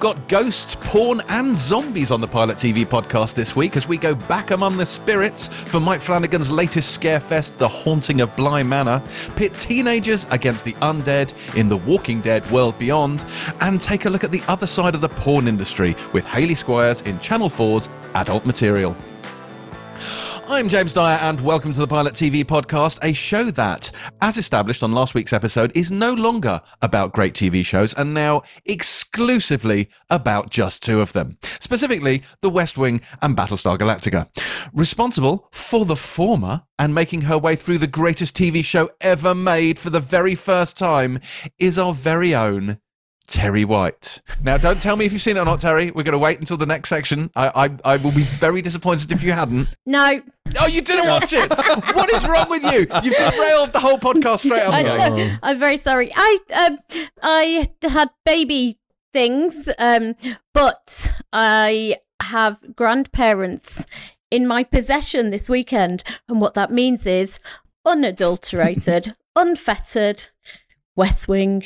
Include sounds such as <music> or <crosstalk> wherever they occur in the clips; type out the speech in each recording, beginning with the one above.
We've got ghosts, porn, and zombies on the Pilot TV podcast this week as we go back among the spirits for Mike Flanagan's latest scarefest, The Haunting of Bly Manor, pit teenagers against the undead in The Walking Dead World Beyond, and take a look at the other side of the porn industry with Hayley Squires in Channel 4's Adult Material. I'm James Dyer, and welcome to the Pilot TV podcast, a show that, as established on last week's episode, is no longer about great TV shows and now exclusively about just two of them. Specifically, The West Wing and Battlestar Galactica. Responsible for the former and making her way through the greatest TV show ever made for the very first time is our very own Terry White. Now, don't tell me if you've seen it or not, Terry. We're going to wait until the next section. I, I, I will be very disappointed if you hadn't. No. Oh, you didn't watch it. what is wrong with you? You've derailed the whole podcast straight I, away. I'm very sorry. I um I had baby things, um, but I have grandparents in my possession this weekend, and what that means is unadulterated, <laughs> unfettered West Wing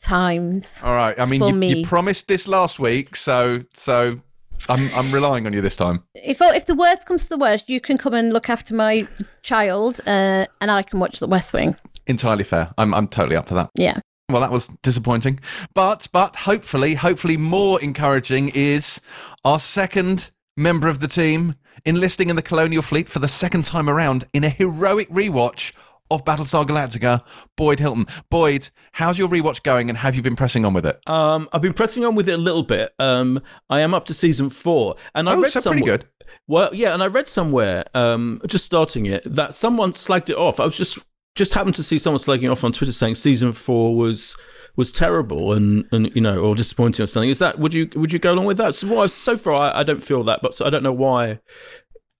times. All right. I mean, you, me. you promised this last week, so so I'm I'm relying on you this time. If if the worst comes to the worst, you can come and look after my child, uh, and I can watch the West Wing. Entirely fair. I'm I'm totally up for that. Yeah. Well, that was disappointing, but but hopefully, hopefully more encouraging is our second member of the team enlisting in the Colonial Fleet for the second time around in a heroic rewatch of Battlestar Galactica. Boyd Hilton. Boyd, how's your rewatch going, and have you been pressing on with it? Um, I've been pressing on with it a little bit. Um, I am up to season four, and I Oh, read so pretty somewhere- good. Well, yeah, and I read somewhere, um, just starting it, that someone slagged it off. I was just just happened to see someone slagging off on Twitter saying season four was was terrible and and you know or disappointing or something. Is that would you would you go along with that? So, well, so far I, I don't feel that, but so I don't know why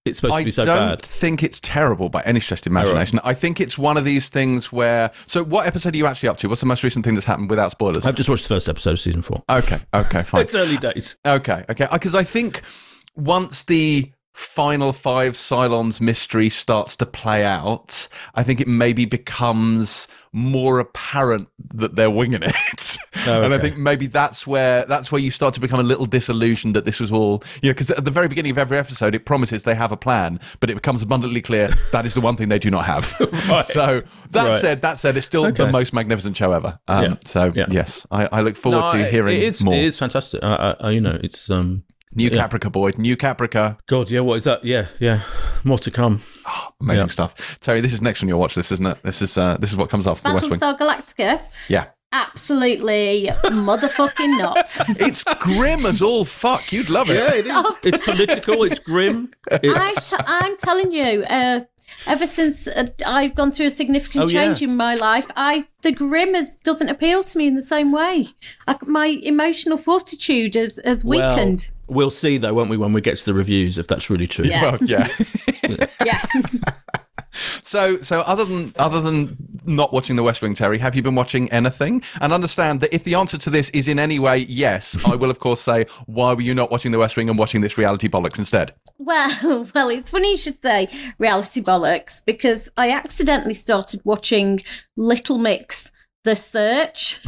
it's supposed I to be so don't think it's terrible by any stretch of imagination. I think it's one of these things where. So, what episode are you actually up to? What's the most recent thing that's happened without spoilers? I've just watched the first episode of season four. Okay, okay, <laughs> fine. It's early days. Okay, okay. Because I think once the final five Cylons mystery starts to play out, I think it maybe becomes more apparent that they're winging it. <laughs> Oh, And I think maybe that's where that's where you start to become a little disillusioned that this was all you know because at the very beginning of every episode it promises they have a plan, but it becomes abundantly clear that is the one thing they do not have. <laughs> Right. So that Right. said, that said, it's still the most magnificent show ever. Um, Yeah. So Yeah. yes, I, I look forward No, to it- hearing it is, more. It is fantastic. I, I, I, you know, it's um. New Yeah. Caprica, Boyd. New Caprica. God, yeah. What is that? Yeah, yeah. More to come. Amazing Yeah. stuff. Terry, this is next on your watch list, isn't it? This is uh, this is what comes after the West Wing. Battlestar Galactica. Yeah. Absolutely motherfucking not. <laughs> It's grim as all fuck. You'd love it. Yeah, it is. <laughs> it's political. It's grim. I It's, t- I'm telling you, uh, ever since uh, I've gone through a significant Oh, yeah. change in my life, I the grim is, doesn't appeal to me in the same way. I, my emotional fortitude has, has well, weakened. we'll see though, won't we, when we get to the reviews, if that's really true. Yeah. Well, yeah. <laughs> yeah. <laughs> so so other than other than not watching the West Wing, Terry, have you been watching anything? And understand that if the answer to this is in any way yes, I will of course say why were you not watching the West Wing and watching this reality bollocks instead? Well, <laughs> well, it's funny you should say reality bollocks because I accidentally started watching Little Mix, The Search,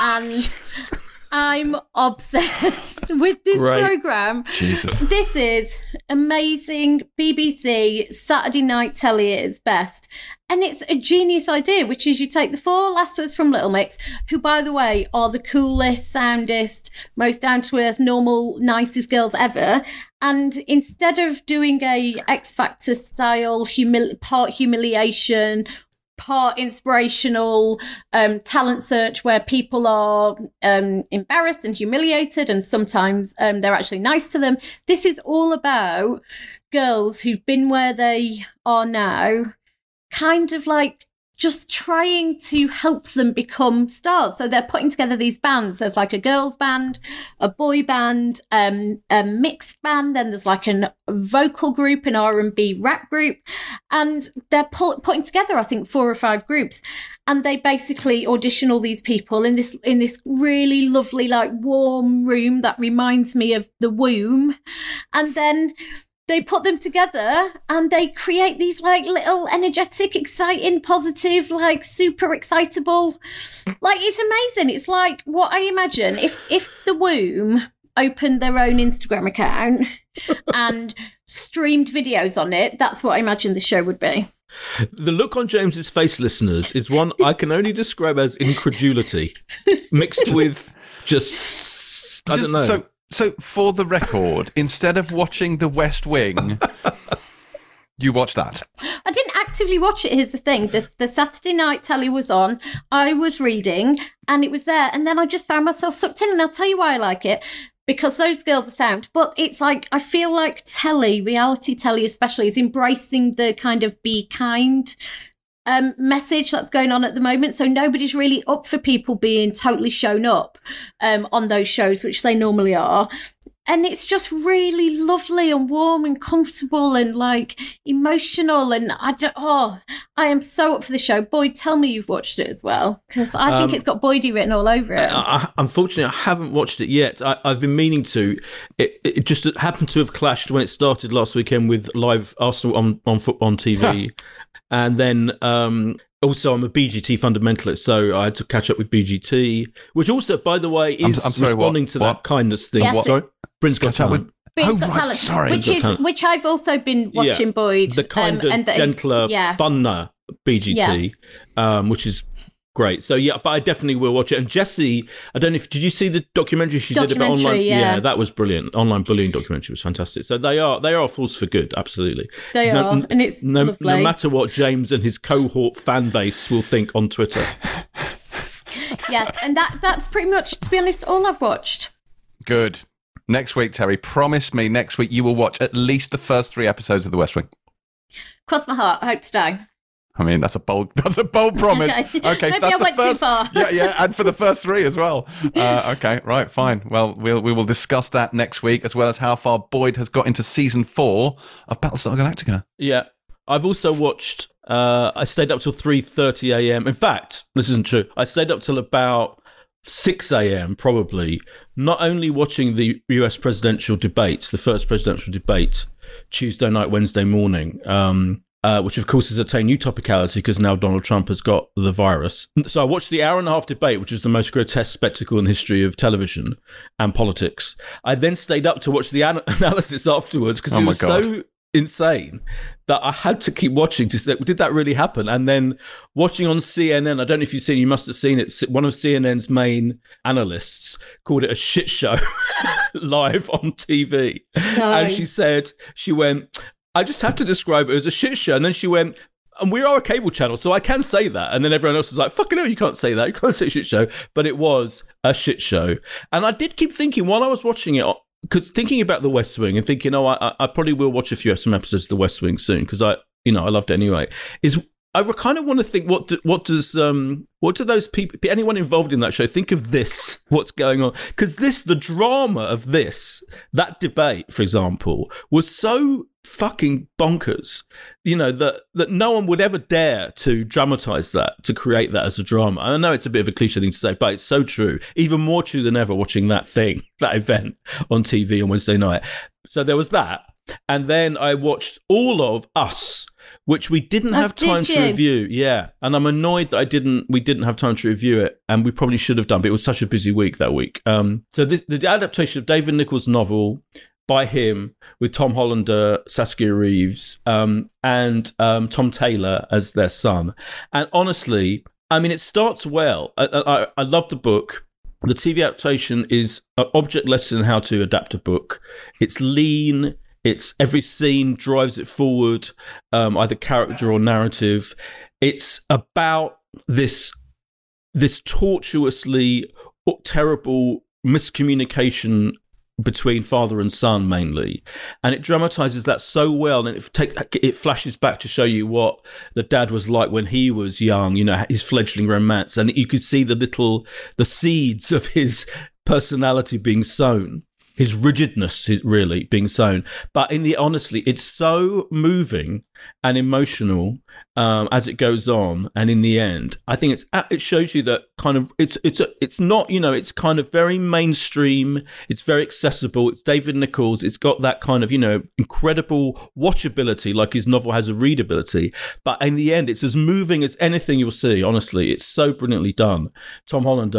and <laughs> I'm obsessed <laughs> with this Right. program. Jesus. This is amazing BBC Saturday night telly at its best. And it's a genius idea, which is you take the four lasses from Little Mix, who, by the way, are the coolest, soundest, most down to earth, normal, nicest girls ever. And instead of doing a X Factor style humil- part humiliation, part inspirational um, talent search where people are um, embarrassed and humiliated, and sometimes um, they're actually nice to them. This is all about girls who've been where they are now, kind of like just trying to help them become stars. So they're putting together these bands. There's like a girls band, a boy band, um, a mixed band. Then there's like a vocal group, an R and B rap group, and they're pu- putting together, I think, four or five groups. And they basically audition all these people in this in this really lovely, like warm room that reminds me of the womb. And then they put them together and they create these like little energetic, exciting, positive, like super excitable. Like it's amazing. It's like what I imagine if if the womb opened their own Instagram account <laughs> and streamed videos on it, that's what I imagine the show would be. The look on James's face, listeners, is one I can only describe as incredulity, mixed <laughs> with just I don't know. So, so for the record, instead of watching The West Wing, <laughs> you watch that. I didn't actively watch it. Here's the thing: the, the Saturday night telly was on. I was reading, and it was there, and then I just found myself sucked in. And I'll tell you why I like it because those girls are sound. But it's like I feel like telly, reality telly, especially, is embracing the kind of be kind um, message that's going on at the moment. So nobody's really up for people being totally shown up um, on those shows, which they normally are. And it's just really lovely and warm and comfortable and like emotional. And I don't, oh, I am so up for the show. Boyd, tell me you've watched it as well because I think Um, it's got Boydie written all over it. I, I- unfortunately, I haven't watched it yet. I, I've been meaning to. It, it just happened to have clashed when it started last weekend with live Arsenal on on on <laughs> TV, and then um, also I'm a BGT fundamentalist, so I had to catch up with BGT, which also, by the way, I'm- is I'm sorry, what- responding to what? that kindness thing. Yes, What? it- Sorry, Britain's Got Catch up Talent. with. Britain's oh, Got right, Talent, sorry. which is Talent. which I've also been Yeah, watching Boyd. the kind um, of and the- gentler, yeah. funner BGT, um, which is great. So yeah, but I definitely will watch it. And Jesse, I don't know if did you see the documentary she did about online? yeah. that was brilliant. Online bullying documentary was fantastic. So they are they are a force for good, absolutely. They No- are, n- and it's No, no matter what James and his cohort fan base will think on Twitter. <laughs> yes, and that that's pretty much, to be honest, all I've watched. Good. Next week, Terry, promise me next week you will watch at least the first three episodes of The West Wing. Cross my heart. I hope to die. I mean, that's a bold, <laughs> that's a bold promise. Okay. <laughs> Okay, Maybe that's I the went too first. far. yeah, yeah, and for the <laughs> first three as well. Uh, okay, right, fine. Well, we'll we will discuss that next week, as well as how far Boyd has got into season four of Battlestar Galactica. Yeah. I've also watched uh I stayed up till three thirty AM. In fact, this isn't true. I stayed up till about six AM probably, not only watching the US presidential debates, the first presidential debate, Tuesday night, Wednesday morning. Um uh, which of course has attained new topicality because now Donald Trump has got the virus. So I watched the hour and a half debate, which was the most grotesque spectacle in the history of television and politics. I then stayed up to watch the an- <laughs> analysis afterwards because Oh it was God. so insane that I had to keep watching to say, did that really happen? And then watching on CNN, I don't know if you've seen, you must have seen it. One of CNN's main analysts called it a shit show <laughs> live on TV. And she said, she went, I just have to describe it as a shit show. And then she went, and we are a cable channel, so I can say that. And then everyone else was like, fucking hell, you can't say that. You can't <laughs> say shit show. But it was a shit show. And I did keep thinking while I was watching it, because thinking about the West Wing and thinking, oh, I, I probably will watch a few some episodes of the West Wing soon because I, you know, I loved it anyway. Is I kind of want to think what do, what does um what do those people anyone involved in that show think of this <laughs> what's going on because this the drama of this that debate for example was so fucking bonkers. You know that that no one would ever dare to dramatize that to create that as a drama. I know it's a bit of a cliche thing to say but it's so true. Even more true than ever watching that thing <laughs> that event on tv on wednesday night. So there was that. And then i watched all of us which we didn't Oh, have time did to review. Yeah. And i'm annoyed that i didn't we didn't have time to review it. And we probably should have done but it was such a busy week that week. Um so this, the adaptation of david nicholls novel by him with Tom Hollander, Saskia Reeves, um, and um, Tom Taylor as their son. And honestly, I mean, it starts well. I, I, I love the book. The TV adaptation is an object lesson in how to adapt a book. It's lean. It's every scene drives it forward, um, either character or narrative. It's about this this tortuously terrible miscommunication between father and son mainly. And it dramatizes that so well and it take it flashes back to show you what the dad was like when he was young you know his fledgling romance. And you could see the little the seeds of his personality being sown his rigidness is really being sown. But in the honestly, it's so moving and emotional um, as it goes on, and in the end, I think it's it shows you that kind of it's it's a, it's not you know it's kind of very mainstream. It's very accessible. It's David Nicholls. It's got that kind of you know incredible watchability, like his novel has a readability. But in the end, it's as moving as anything you'll see. Honestly, it's so brilliantly done. Tom Holland.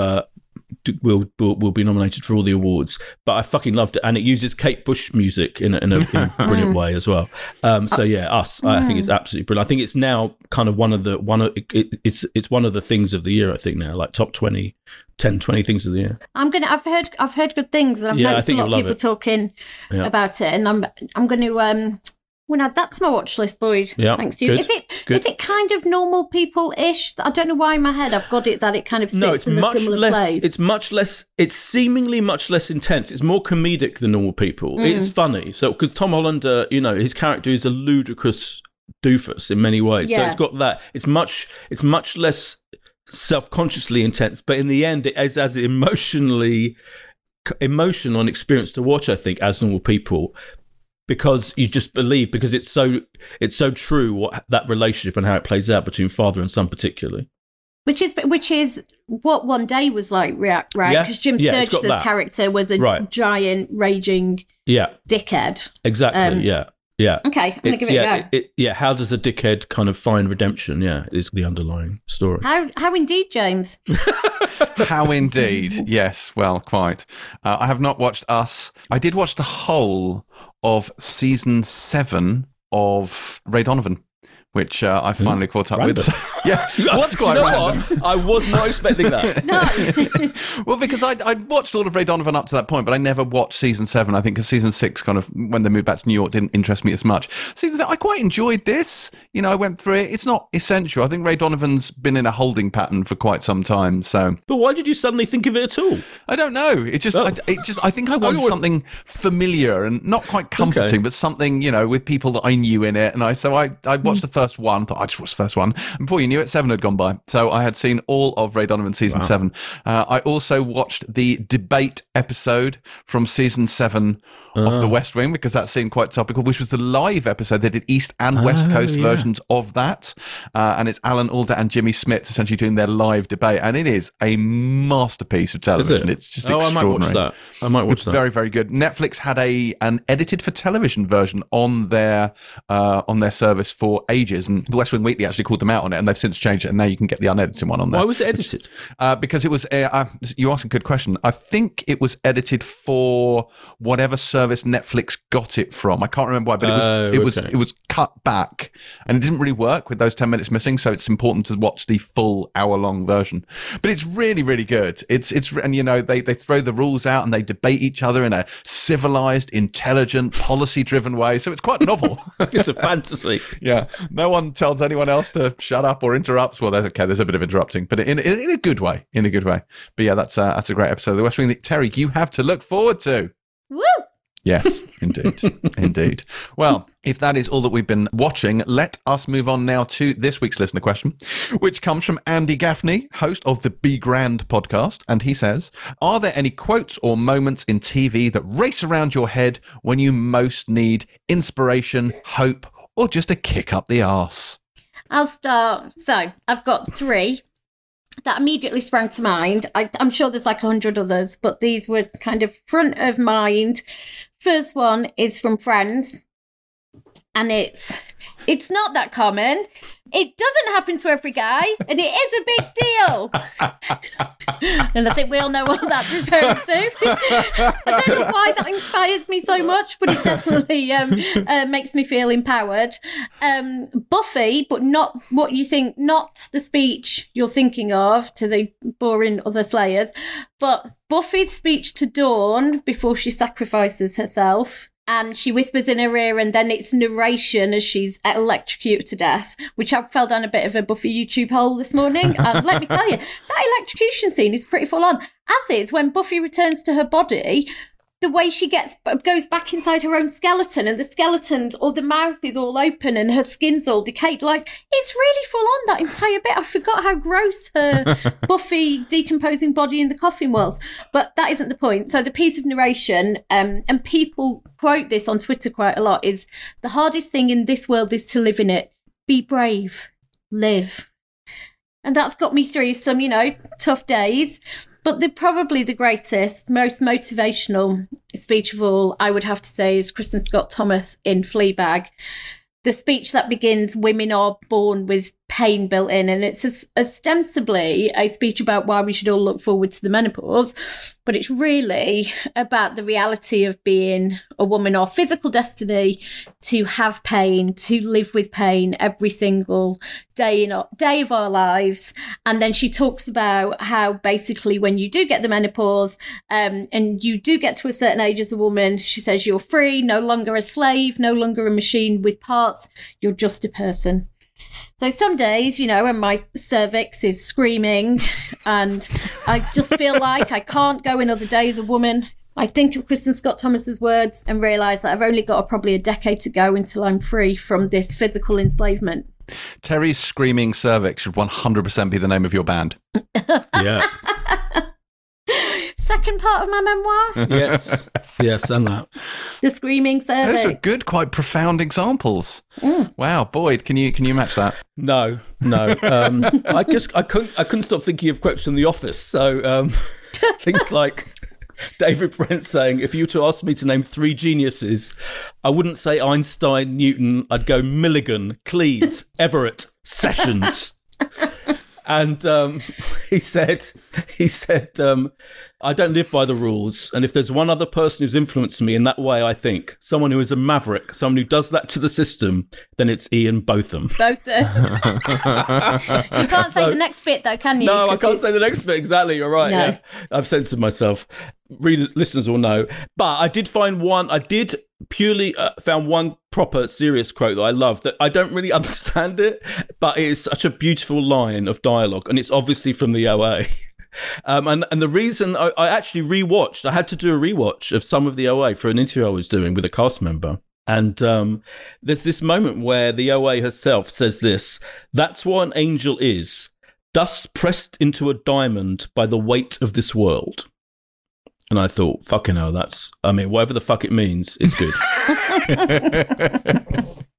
Uh, will, will will be nominated for all the awards. But I fucking loved it, and it uses Kate Bush music in a, in a, in a <laughs> brilliant way as well. Um, so yeah, us. I think it's absolutely brilliant. I think it's now kind of one of the one of it, it's it's one of the things of the year. I think now, like top 20, 10, 20 things of the year. I'm gonna. I've heard. I've heard good things, and I've Yeah, noticed a lot of people it. talking Yeah. about it. And I'm. I'm going to. Um. When I, that's my watch list, Boyd. Yeah, Thanks to you. good, Is it? good. Is it kind of normal people ish? I don't know why in my head I've got it that it kind of sits No, it's in a much similar less. place. It's much less. It's seemingly much less intense. It's more comedic than normal people. Mm. It's funny. So because Tom Holland, uh, you know, his character is a ludicrous doofus in many ways. So it's got that. It's much. It's much less self-consciously intense, but in the end, it is as emotionally emotional and experience to watch. I think as normal people. Because you just believe, because it's so it's so true what that relationship and how it plays out between father and son, particularly. Which is which is what one day was like, right? Right? Yeah, Because Jim yeah, Sturgess's that. character was a Right. giant raging Yeah, dickhead. exactly. Um, yeah, yeah. Okay, I'm gonna It's- give it yeah, a go. it- it- yeah. How does a dickhead kind of find redemption? Yeah, is the underlying story. how how indeed, James? <laughs> How indeed. Yes, well, quite. Uh, I have not watched Us. I did watch the whole of season seven of Ray Donovan, which uh, I finally caught up with. Random. <laughs> yeah, what's <laughs> You quite know random. what? I was not expecting that. <laughs> No. well, because I I watched all of Ray Donovan up to that point, but I never watched season seven. I think because season six kind of when they moved back to New York didn't interest me as much. Season seven, I quite enjoyed this. You know, I went through it. It's not essential. I think Ray Donovan's been in a holding pattern for quite some time, so But why did you suddenly think of it at all? I don't know. It just, Oh. I, it just. I think I wanted would- something familiar and not quite comforting, but something you know with people that I knew in it. And I so I I watched the first one. Thought I just watched the first one. And before you knew it, seven had gone by. So I had seen all of Ray Donovan season seven. Uh, I also watched the debate episode from season seven. Of the West Wing because that seemed quite topical, which was the live episode. They did East and West Oh, Coast yeah. versions of that, uh, and it's Alan Alda and Jimmy Smits essentially doing their live debate, and it is a masterpiece of television. it? It's just oh, I might watch that. I might watch It's that. very, very good. Netflix had a an edited for television version on their uh, on their service for ages, and the West Wing Weekly actually called them out on it, and they've since changed it, and now you can get the unedited one on there. Why was it edited? Uh, because it was, uh, uh, you asked a good question. I think it was edited for whatever service Netflix got it from. I can't remember why, but it was Oh, it was okay. it was cut back, and it didn't really work with those ten minutes missing. So it's important to watch the full hour long version. But it's really really good. It's it's and you know they they throw the rules out and they debate each other in a civilized, intelligent, policy driven way. So it's quite novel. <laughs> It's a fantasy. <laughs> Yeah, no one tells anyone else to shut up or interrupts. Well, there's, okay, there's a bit of interrupting, but in, in, in a good way. In a good way. But yeah, that's uh, that's a great episode of The West Wing that Terry you have to look forward to. Woo! Yes, indeed, <laughs> indeed. Well, if that is all that we've been watching, let us move on now to this week's listener question, which comes from Andy Gaffney, host of the Be Grand podcast, and he says, "Are there any quotes or moments in TV that race around your head when you most need inspiration, hope, or just a kick up the arse?" I'll start. So I've got three that immediately sprang to mind. I, I'm sure there's like a hundred others, but these were kind of front of mind. First one is from Friends, and it's it's not that common. It doesn't happen to every guy, and it is a big deal. <laughs> and I think we all know what that's referring to. I don't know why that inspires me so much, but it definitely um, uh, makes me feel empowered. Um, Buffy, but not what you think, not the speech you're thinking of to the boring other Slayers, but Buffy's speech to Dawn before she sacrifices herself. And she whispers in her ear, and then it's narration as she's electrocuted to death, which I fell down a bit of a Buffy YouTube hole this morning. Um, and <laughs> let me tell you, that electrocution scene is pretty full on. As is when Buffy returns to her body, the way she gets goes back inside her own skeleton and the skeleton or the mouth is all open and her skin's all decayed. Like it's really full on that entire bit. I forgot how gross her <laughs> buffy decomposing body in the coffin was. But that isn't the point. So the piece of narration um, and people quote this on twitter quite a lot is the hardest thing in this world is to live in it. Be brave. Live. And that's got me through some you know tough days but the probably the greatest, most motivational speech of all, I would have to say, is Kristin Scott Thomas in Fleabag. The speech that begins, "Women are born with pain built in. And it's ostensibly a speech about why we should all look forward to the menopause, but it's really about the reality of being a woman, our physical destiny to have pain, to live with pain every single day in our, day of our lives. And then she talks about how basically when you do get the menopause um, and you do get to a certain age as a woman, she says you're free, no longer a slave, no longer a machine with parts, you're just a person. So some days, you know, when my cervix is screaming and I just feel <laughs> like I can't go another day as a woman, I think of Kristin Scott Thomas's words and realise that I've only got probably a decade to go until I'm free from this physical enslavement. Terry's Screaming Cervix should 100% be the name of your band. <laughs> yeah <laughs> second part of my memoir. <laughs> yes, yes, and that. The Screaming Cervix. Those are good, quite profound examples. Mm. Wow, Boyd, can you can you match that? No, no. Um, I just I couldn't I couldn't stop thinking of quotes from The Office. So um, <laughs> things like. David Brent saying, if you were to ask me to name three geniuses, I wouldn't say Einstein, Newton, I'd go Milligan, Cleese, Everett, Sessions. And um, <laughs> he said, he said, um, I don't live by the rules. And if there's one other person who's influenced me in that way, I think someone who is a maverick, someone who does that to the system, then it's Ian Botham. Botham. <laughs> you can't say so, the next bit though, can you? No, I can't it's... say the next bit. Exactly. You're right. No. Yeah. I've censored myself. Readers, listeners will know. But I did find one. I did purely uh, found one proper serious quote that I love that I don't really <laughs> understand it, but it is such a beautiful line of dialogue, and it's obviously from the OA. <laughs> Um, and and the reason I, I, actually rewatched, I had to do a rewatch of some of the OA for an interview I was doing with a cast member. And um, there's this moment where the OA herself says this That's what an angel is dust pressed into a diamond by the weight of this world. And I thought, fucking hell, that's, I mean, whatever the fuck it means, it's good. <laughs>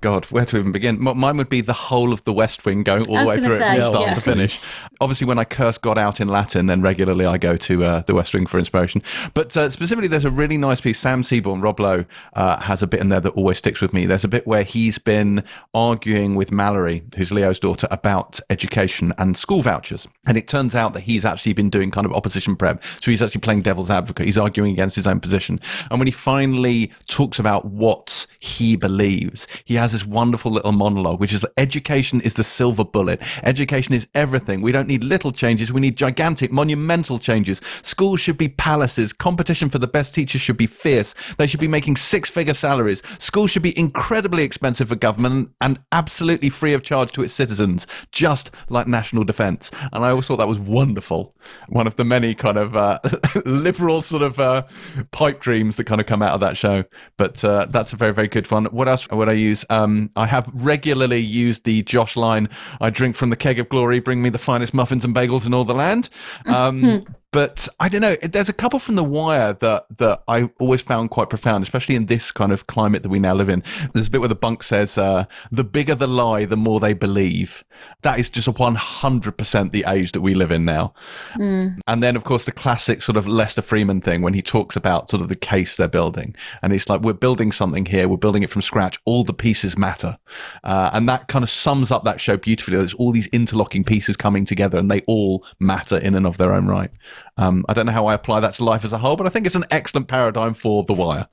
God, where to even begin? mine would be the whole of the West Wing going all the way through say, it from start yeah. to finish. Obviously, when I curse God out in Latin, then regularly I go to uh, the West Wing for inspiration. But uh, specifically, there's a really nice piece. Sam Seaborn, Rob Lowe, uh, has a bit in there that always sticks with me. There's a bit where he's been arguing with Mallory, who's Leo's daughter, about education and school vouchers. And it turns out that he's actually been doing kind of opposition prep. So he's actually playing devil's advocate. He's arguing against his own position. And when he finally talks about what he believes, he has has this wonderful little monologue, which is that education is the silver bullet. Education is everything. We don't need little changes. We need gigantic, monumental changes. Schools should be palaces. Competition for the best teachers should be fierce. They should be making six figure salaries. Schools should be incredibly expensive for government and absolutely free of charge to its citizens, just like national defense. And I always thought that was wonderful. One of the many kind of uh, <laughs> liberal sort of uh, pipe dreams that kind of come out of that show. But uh, that's a very, very good one. What else would I use? Um, I have regularly used the Josh line. I drink from the keg of glory. Bring me the finest muffins and bagels in all the land. Um, but I don't know. There's a couple from The Wire that that I always found quite profound, especially in this kind of climate that we now live in. There's a bit where the bunk says, uh, "The bigger the lie, the more they believe." That is just 100% the age that we live in now. Mm. And then, of course, the classic sort of Lester Freamon thing when he talks about sort of the case they're building, and it's like we're building something here, we're building it from scratch. All the pieces matter, uh, and that kind of sums up that show beautifully. There's all these interlocking pieces coming together, and they all matter in and of their own right. Um, I don't know how I apply that to life as a whole, but I think it's an excellent paradigm for The Wire.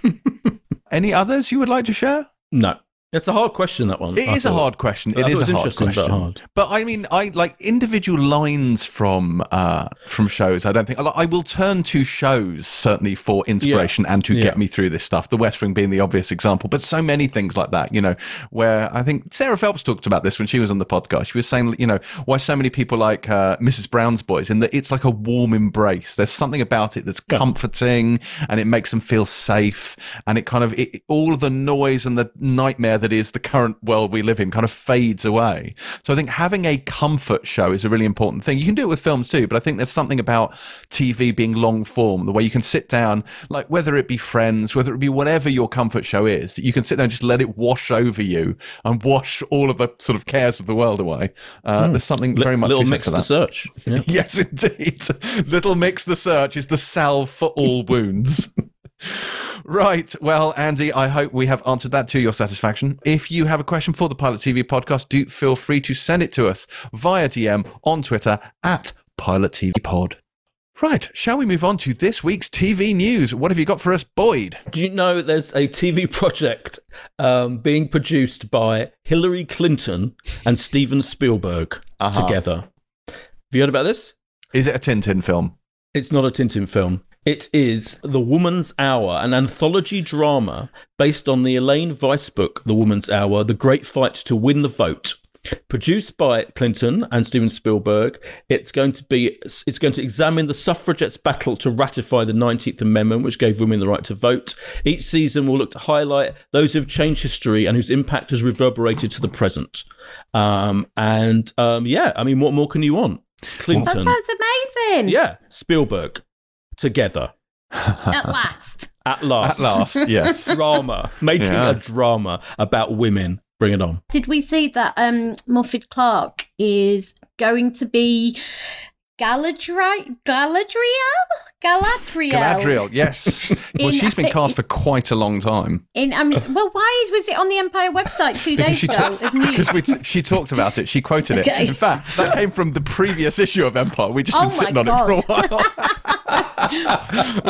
<laughs> Any others you would like to share? No. It's a hard question, that one. It I is a hard question. I It thought is it a hard interesting, but question. hard. But I mean, I like individual lines from uh, from shows. I don't think I will turn to shows certainly for inspiration and to Yeah. get me through this stuff. The West Wing being the obvious example, but so many things like that. You know, where I think Sarah Phelps talked about this when she was on the podcast. She was saying, you know, why so many people like uh, Mrs. Brown's Boys, in that it's like a warm embrace. There's something about it that's comforting, and it makes them feel safe, and it kind of it, all of the noise and the nightmare that is the current world we live in kind of fades away. So I think having a comfort show is a really important thing. You can do it with films too, but I think there's something about TV being long form, the way you can sit down, like whether it be Friends, whether it be whatever your comfort show is, that you can sit there and just let it wash over you and wash all of the sort of cares of the world away. Uh, There's something very much little to be said mix the search. Yeah. <laughs> Yes, indeed. <laughs> Little Mix the Search is the salve for all wounds. <laughs> Right. Well, Andy, I hope we have answered that to your satisfaction. If you have a question for the Pilot TV podcast, do feel free to send it to us via DM on Twitter at Pilot TV Pod. Right. Shall we move on to this week's TV news? What have you got for us, Boyd? Do you know there's a TV project um, being produced by Hillary Clinton and Steven Spielberg Uh-huh. together? Have you heard about this? Is it a Tintin film? It's not a Tintin film. It is The Woman's Hour, an anthology drama based on the Elaine Weiss book, The Woman's Hour The Great Fight to Win the Vote. Produced by Clinton and Steven Spielberg, it's going to be it's going to examine the suffragettes' battle to ratify the 19th Amendment, which gave women the right to vote. Each season will look to highlight those who've changed history and whose impact has reverberated to the present. Um, and um, yeah, I mean, what more can you want? Clinton, That sounds amazing. yeah, Spielberg together At last. <laughs> at last. At last, yes. <laughs> drama, making Yeah. a drama about women. Bring it on. Did we see that um Morfydd Clark is going to be Galadriel? Galadriel? Galadriel. Galadriel, yes. <laughs> Well, In- she's been <laughs> cast for quite a long time. In, I mean, well, why is, was it on the Empire website two days ago because we t- she talked about it. She quoted it. Okay. In fact, that <laughs> came from the previous issue of Empire. We've just Oh been sitting on God. it for a while.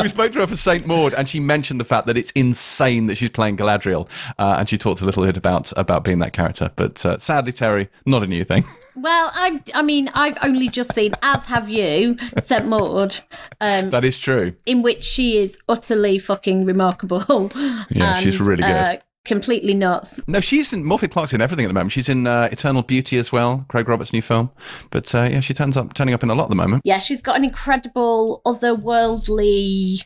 we spoke to her for Saint Maud, and she mentioned the fact that it's insane that she's playing Galadriel, uh, and she talked a little bit about about being that character. But uh, sadly, Terry, not a new thing. Well, I'm. I mean, I've only just seen, as have you, St Maud, um, that is true. in which she is utterly fucking remarkable. Yeah, she's really good. Uh, completely nuts. No, she's in Morfydd Clark's in everything at the moment. She's in uh, Eternal Beauty as well, Craig Roberts' new film. But uh, yeah, she turns up turning up in a lot at the moment. Yeah, she's got an incredible otherworldly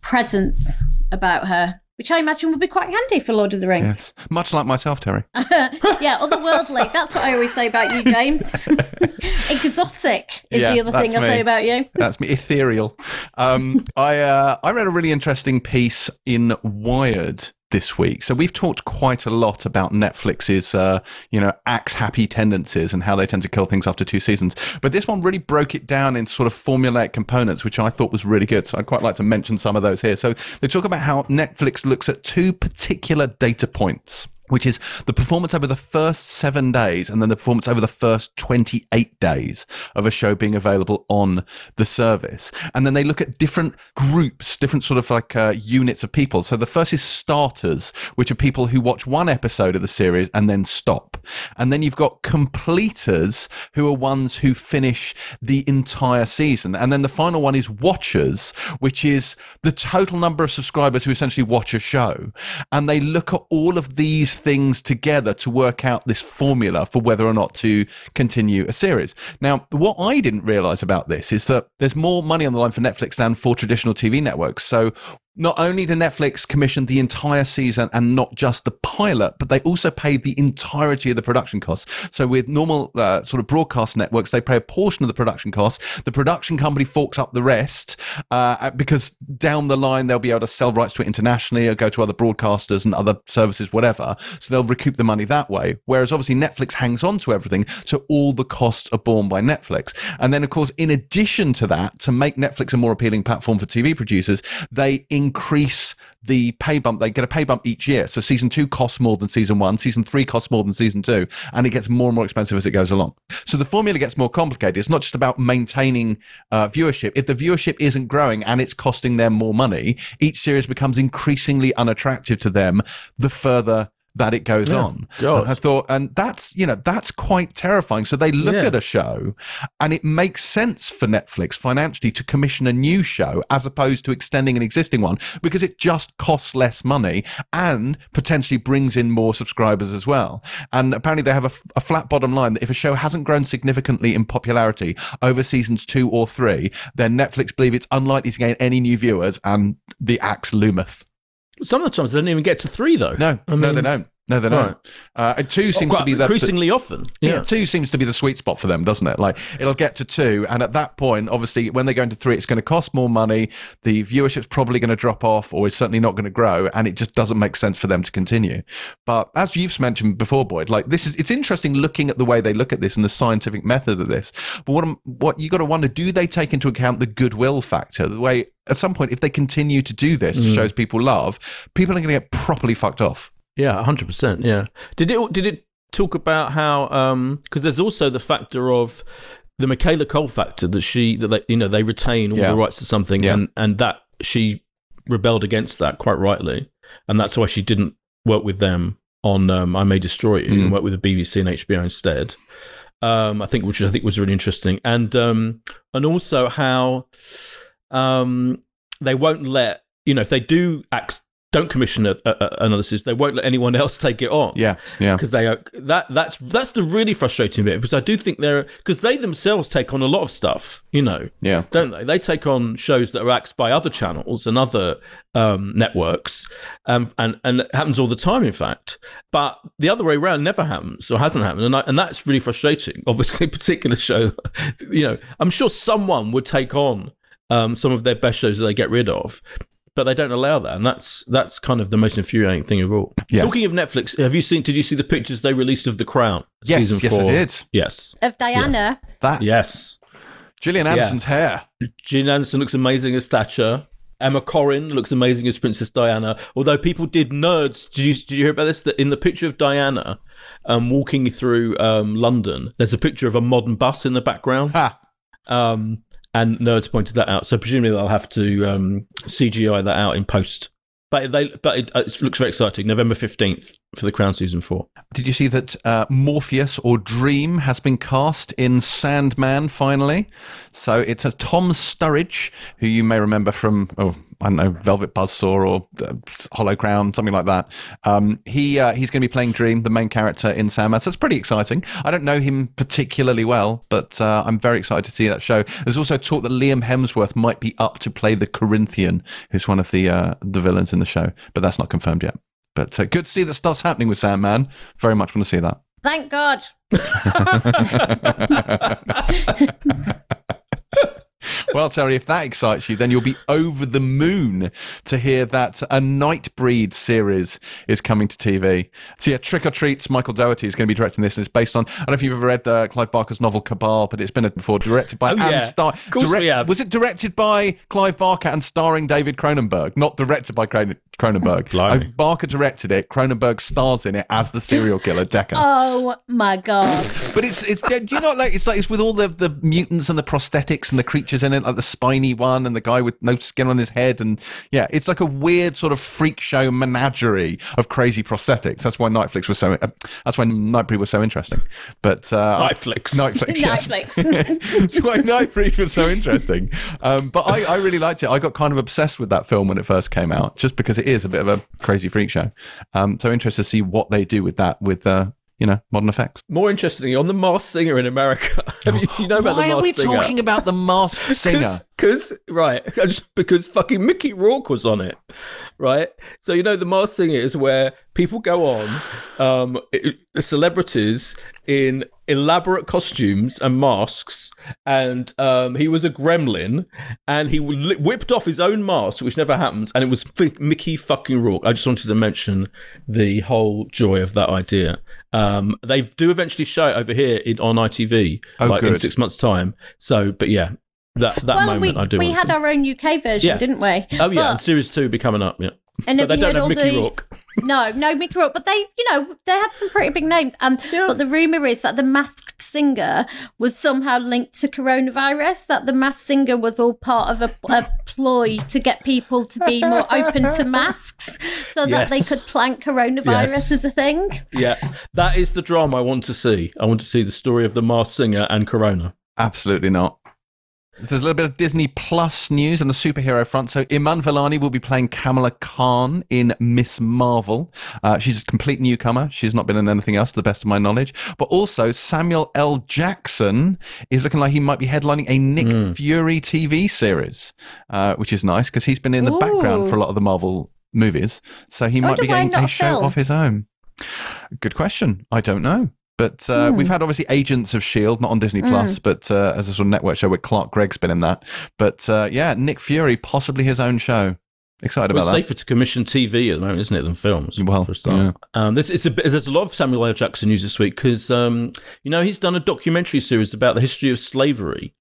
presence about her, which I imagine would be quite handy for Lord of the Rings. Yes, much like myself, Terry. <laughs> yeah, otherworldly. That's what I always say about you, James. <laughs> Exotic is Yeah, the other thing that's I say about you. That's me, ethereal. Um, I uh, I read a really interesting piece in Wired this week. So we've talked quite a lot about Netflix's uh, you know axe happy tendencies and how they tend to kill things after two seasons. But this one really broke it down in sort of formulaic components, which I thought was really good. So I'd quite like to mention some of those here. So they talk about how Netflix looks at two particular data points which is the performance over the first seven days and then the performance over the first 28 days of a show being available on the service. And then they look at different groups, different sort of like uh, units of people. So the first is starters, which are people who watch one episode of the series and then stop. And then you've got completers, who are ones who finish the entire season. And then the final one is watchers, which is the total number of subscribers who essentially watch a show. And they look at all of these things together to work out this formula for whether or not to continue a series. Now, what I didn't realize about this is that there's more money on the line for Netflix than for traditional TV networks. So not only did Netflix commission the entire season and not just the pilot, but they also paid the entirety of the production costs. So with normal uh, sort of broadcast networks, they pay a portion of the production costs. The production company forks up the rest uh, because down the line they'll be able to sell rights to it internationally or go to other broadcasters and other services, whatever. So they'll recoup the money that way. Whereas obviously Netflix hangs on to everything, so all the costs are borne by Netflix. And then of course, in addition to that, to make Netflix a more appealing platform for TV producers, they increase the pay bump. They get a pay bump each year. So season two costs more than season one, season three costs more than season two, and it gets more and more expensive as it goes along. So the formula gets more complicated. It's not just about maintaining uh, viewership. If the viewership isn't growing and it's costing them more money, each series becomes increasingly unattractive to them the further that it goes Yeah, on. God. And I thought, and that's you know that's quite terrifying. So they look Yeah. at a show, and it makes sense for Netflix financially to commission a new show as opposed to extending an existing one because it just costs less money and potentially brings in more subscribers as well. And apparently they have a, a flat bottom line that if a show hasn't grown significantly in popularity over seasons two or three, then Netflix believe it's unlikely to gain any new viewers, and the axe loometh. Some of the times they don't even get to three though. No, I no, they don't. No, they don't. Uh, and two seems Quite to be the, the increasingly often. yeah. Yeah. two seems to be the sweet spot for them, doesn't it? Like it'll get to two, and at that point, obviously, when they go into three, it's going to cost more money. The viewership's probably going to drop off, or is certainly not going to grow, and it just doesn't make sense for them to continue. But as you've mentioned before, Boyd, like this is it's interesting looking at the way they look at this and the scientific method of this. But what what you got to wonder: do they take into account the goodwill factor? The way at some point, if they continue to do this, to shows people love, people are going to get properly fucked off. Yeah, hundred percent. Yeah. Did it? Did it talk about how? Um, because there's also the factor of the Michaela Coel factor that she that they you know they retain all Yeah. the rights to something, Yeah. and and that she rebelled against that quite rightly, and that's why she didn't work with them on um, I May Destroy You Mm. and work with the BBC and HBO instead. Um, I think which I think was really interesting, and um, and also how um, they won't let you know if they do act don't commission a, a, another series, they won't let anyone else take it on Yeah, yeah, because they are that that's that's the really frustrating bit because I do think they're because they themselves take on a lot of stuff, you know, yeah. don't they? They take on shows that are axed by other channels and other um, networks, um, and and it happens all the time, in fact. But the other way around never happens or hasn't happened, and I, and that's really frustrating. <laughs> Obviously, a particular show, you know, I'm sure someone would take on um, some of their best shows that they get rid of. But they don't allow that, and that's that's kind of the most infuriating thing of all. Yes. Talking of Netflix, have you seen? Did you see the pictures they released of The Crown? Yes, season yes, I four? did. Yes, Of Diana. That yes. Gillian Anderson's hair. Gillian Anderson looks amazing as Thatcher. Emma Corrin looks amazing as Princess Diana. Although people did nerds, did you, did you hear about this? That in the picture of Diana um, walking through um, London, there's a picture of a modern bus in the background. Ha! Um, and nerds pointed that out. So presumably they'll have to um, CGI that out in post. But they, but it, it looks very exciting. November fifteenth for the Crown season four. Did you see that uh, Morpheus or Dream has been cast in Sandman finally? So it's a Tom Sturridge, who you may remember from, oh, I don't know, Velvet Buzzsaw or uh, Hollow Crown, something like that. Um, he uh, He's going to be playing Dream, the main character in Sandman. So that's pretty exciting. I don't know him particularly well, but uh, I'm very excited to see that show. There's also talk that Liam Hemsworth might be up to play the Corinthian, who's one of the uh, the villains in the show, but that's not confirmed yet. But uh, good to see that stuff's happening with Sandman. Very much want to see that. Thank God. <laughs> Well, Terry, if that excites you, then you'll be over the moon to hear that a Nightbreed series is coming to TV. So, yeah, Trick or Treats, Michael Dougherty is going to be directing this, and it's based on, I don't know if you've ever read uh, Clive Barker's novel Cabal, but it's been before, directed by Oh, and yeah. star. Of course we have. Was it directed by Clive Barker and starring David Cronenberg? Not directed by Cron- Cronenberg. <laughs> Blimey. Barker directed it. Cronenberg stars in it as the serial killer Decker. <laughs> Oh my God. But it's it's do you know like it's like it's with all the the mutants and the prosthetics and the creatures in it, like the spiny one and the guy with no skin on his head, and yeah, it's like a weird sort of freak show menagerie of crazy prosthetics. That's why Netflix was so. Uh, that's why Nightbreed was so interesting. But uh, Netflix. Netflix, <laughs> yes. Netflix. That's why Nightbreed was so interesting. Um, but I, I really liked it. I got kind of obsessed with that film when it first came out, just because it is a bit of a crazy freak show. Um, so interested to see what they do with that with uh, you know modern effects. More interestingly, on the Masked Singer in America, <laughs> have you, you know about Why the are we talking about the masked <laughs> singer? Because right, <laughs> just because fucking Mickey Rourke was on it, right? So you know the Masked Singer is where people go on, um, the celebrities in elaborate costumes and masks, and um, he was a gremlin, and he whipped off his own mask, which never happens, and it was Mickey fucking Rourke. I just wanted to mention the whole joy of that idea. Um, they do eventually show it over here in, on ITV, Oh, like in six months' time. So, but yeah, that that well, moment we, I do. we want had to- our own UK version, Yeah. didn't we? Oh yeah, and series two will be coming up. Yeah, and but they you don't heard have all Mickey the- Rourke. No, no, Mickey Rourke. But they, you know, they had some pretty big names. Um, Yeah. But the rumor is that the Masked Singer was somehow linked to coronavirus, that the Masked Singer was all part of a, a ploy to get people to be more open to <laughs> masks so that they could plant coronavirus Yes. as a thing. Yeah, that is the drama I want to see. I want to see the story of the masked singer and Corona. Absolutely not. There's a little bit of Disney Plus news on the superhero front. So Iman Vellani will be playing Kamala Khan in Miss Marvel. Uh, she's a complete newcomer. She's not been in anything else, to the best of my knowledge. But also Samuel L. Jackson is looking like he might be headlining a Nick Mm. Fury TV series, uh, which is nice because he's been in the background for a lot of the Marvel movies. So he might be getting a a show film? of his own. Good question. I don't know. But uh, Hmm. we've had obviously Agents of Shield, not on Disney Plus, but uh, as a sort of network show with Clark Gregg's been in that. But uh, yeah, Nick Fury, possibly his own show. Excited Well, about it's that. It's safer to commission TV at the moment, isn't it, than films? Well, for a start. Um, there's, it's a, bit- there's a lot of Samuel L. Jackson news this week because um, you know he's done a documentary series about the history of slavery,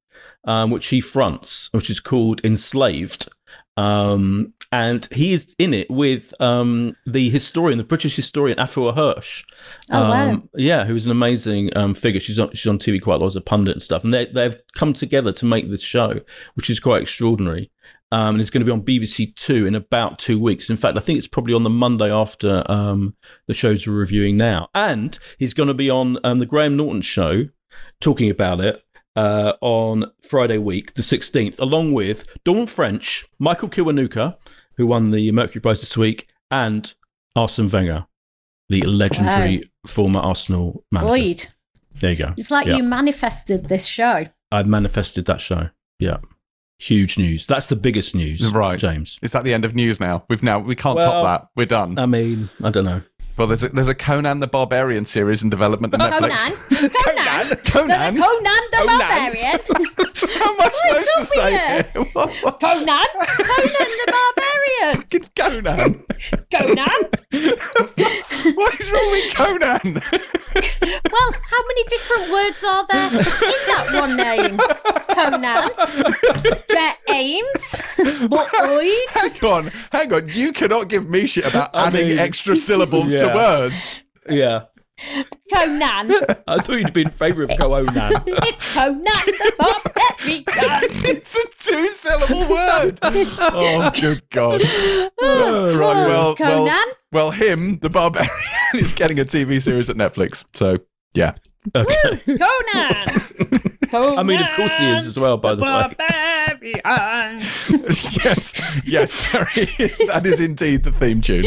um, which he fronts, which is called Enslaved. Um, and he is in it with um, the historian, the British historian Afua Hirsch. Oh, wow. Um, Yeah, who's an amazing um, figure. She's on she's on TV quite a lot as a pundit and stuff. And they they've come together to make this show, which is quite extraordinary. Um, and it's going to be on BBC Two in about two weeks. In fact, I think it's probably on the Monday after um, the shows we're reviewing now. And he's going to be on um, the Graham Norton show talking about it uh, on Friday week, the 16th, along with Dawn French, Michael Kiwanuka, who won the Mercury Prize this week, and Arsene Wenger, the legendary oh. former Arsenal manager. Boyd, There you go. it's like Yeah. you manifested this show. I've manifested that show. Yeah. Huge news. That's the biggest news, Right. James. Is that the end of news now? We've now we can't Well, top that. We're done. I mean, I don't know. well, there's a, there's a Conan the Barbarian series in development on Conan, Netflix. <laughs> Conan, There's a Conan. Conan the Conan. Barbarian. <laughs> How am I supposed to say here? it? What- what- Conan, Conan the Barbarian. Fucking Conan. Conan. <laughs> what is wrong with Conan? <laughs> Well, how many different words are there in that one name? Conan, Jet Ames, Boyd. hang on, hang on. You cannot give me shit about I adding mean, extra syllables to words. Yeah. Conan. I thought you'd be in favour of Conan. <laughs> It's Conan the Barbarian. <laughs> it's a two syllable <laughs> word. Oh, good God. Oh, right, oh, well, Conan. well, well, him, the barbarian, is getting a TV series at Netflix. So, yeah. Okay. Conan. Conan. <laughs> I mean, of course he is as well, by the way. <laughs> Yes, yes, sorry. <laughs> that is indeed the theme tune.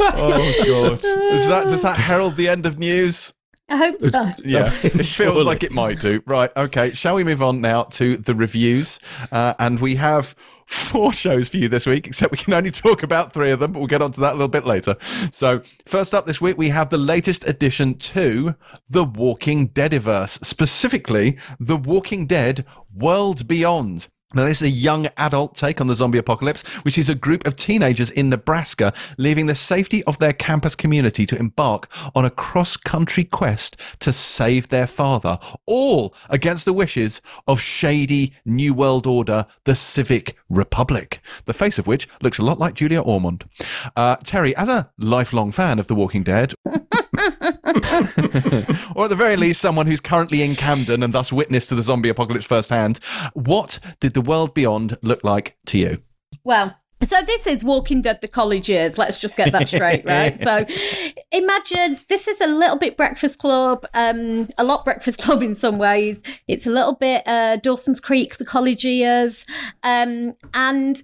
Oh, God. Does that, does that herald the end of news? I hope so. Yeah, it feels Surely. like it might do. Right, okay. Shall we move on now to the reviews? Uh, and we have four shows for you this week, except we can only talk about three of them, but we'll get onto that a little bit later. So, first up this week, we have the latest addition to The Walking Deadiverse, specifically The Walking Dead World Beyond. Now, this is a young adult take on the zombie apocalypse, which is a group of teenagers in Nebraska leaving the safety of their campus community to embark on a cross country quest to save their father, all against the wishes of shady New World Order, the Civic Republic, the face of which looks a lot like Julia Ormond. Uh, Terry, as a lifelong fan of The Walking Dead, <laughs> <laughs> or at the very least, someone who's currently in Camden and thus witness to the zombie apocalypse firsthand, what did the world beyond look like to you? Well, so this is Walking Dead the college years. Let's just get that straight, right? So imagine this is a little bit Breakfast Club, um, a lot Breakfast Club in some ways. It's a little bit uh, Dawson's Creek, the college years, um, and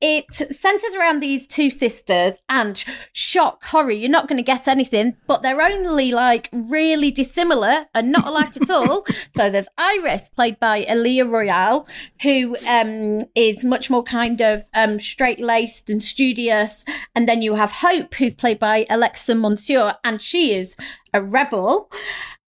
it centers around these two sisters and shock horror you're not going to guess anything but they're only like really dissimilar and not alike at all. <laughs> So there's iris played by Aliyah Royale who um, is much more kind of um, straight-laced and studious. And then you have hope who's played by Alexa Mansour and she is a rebel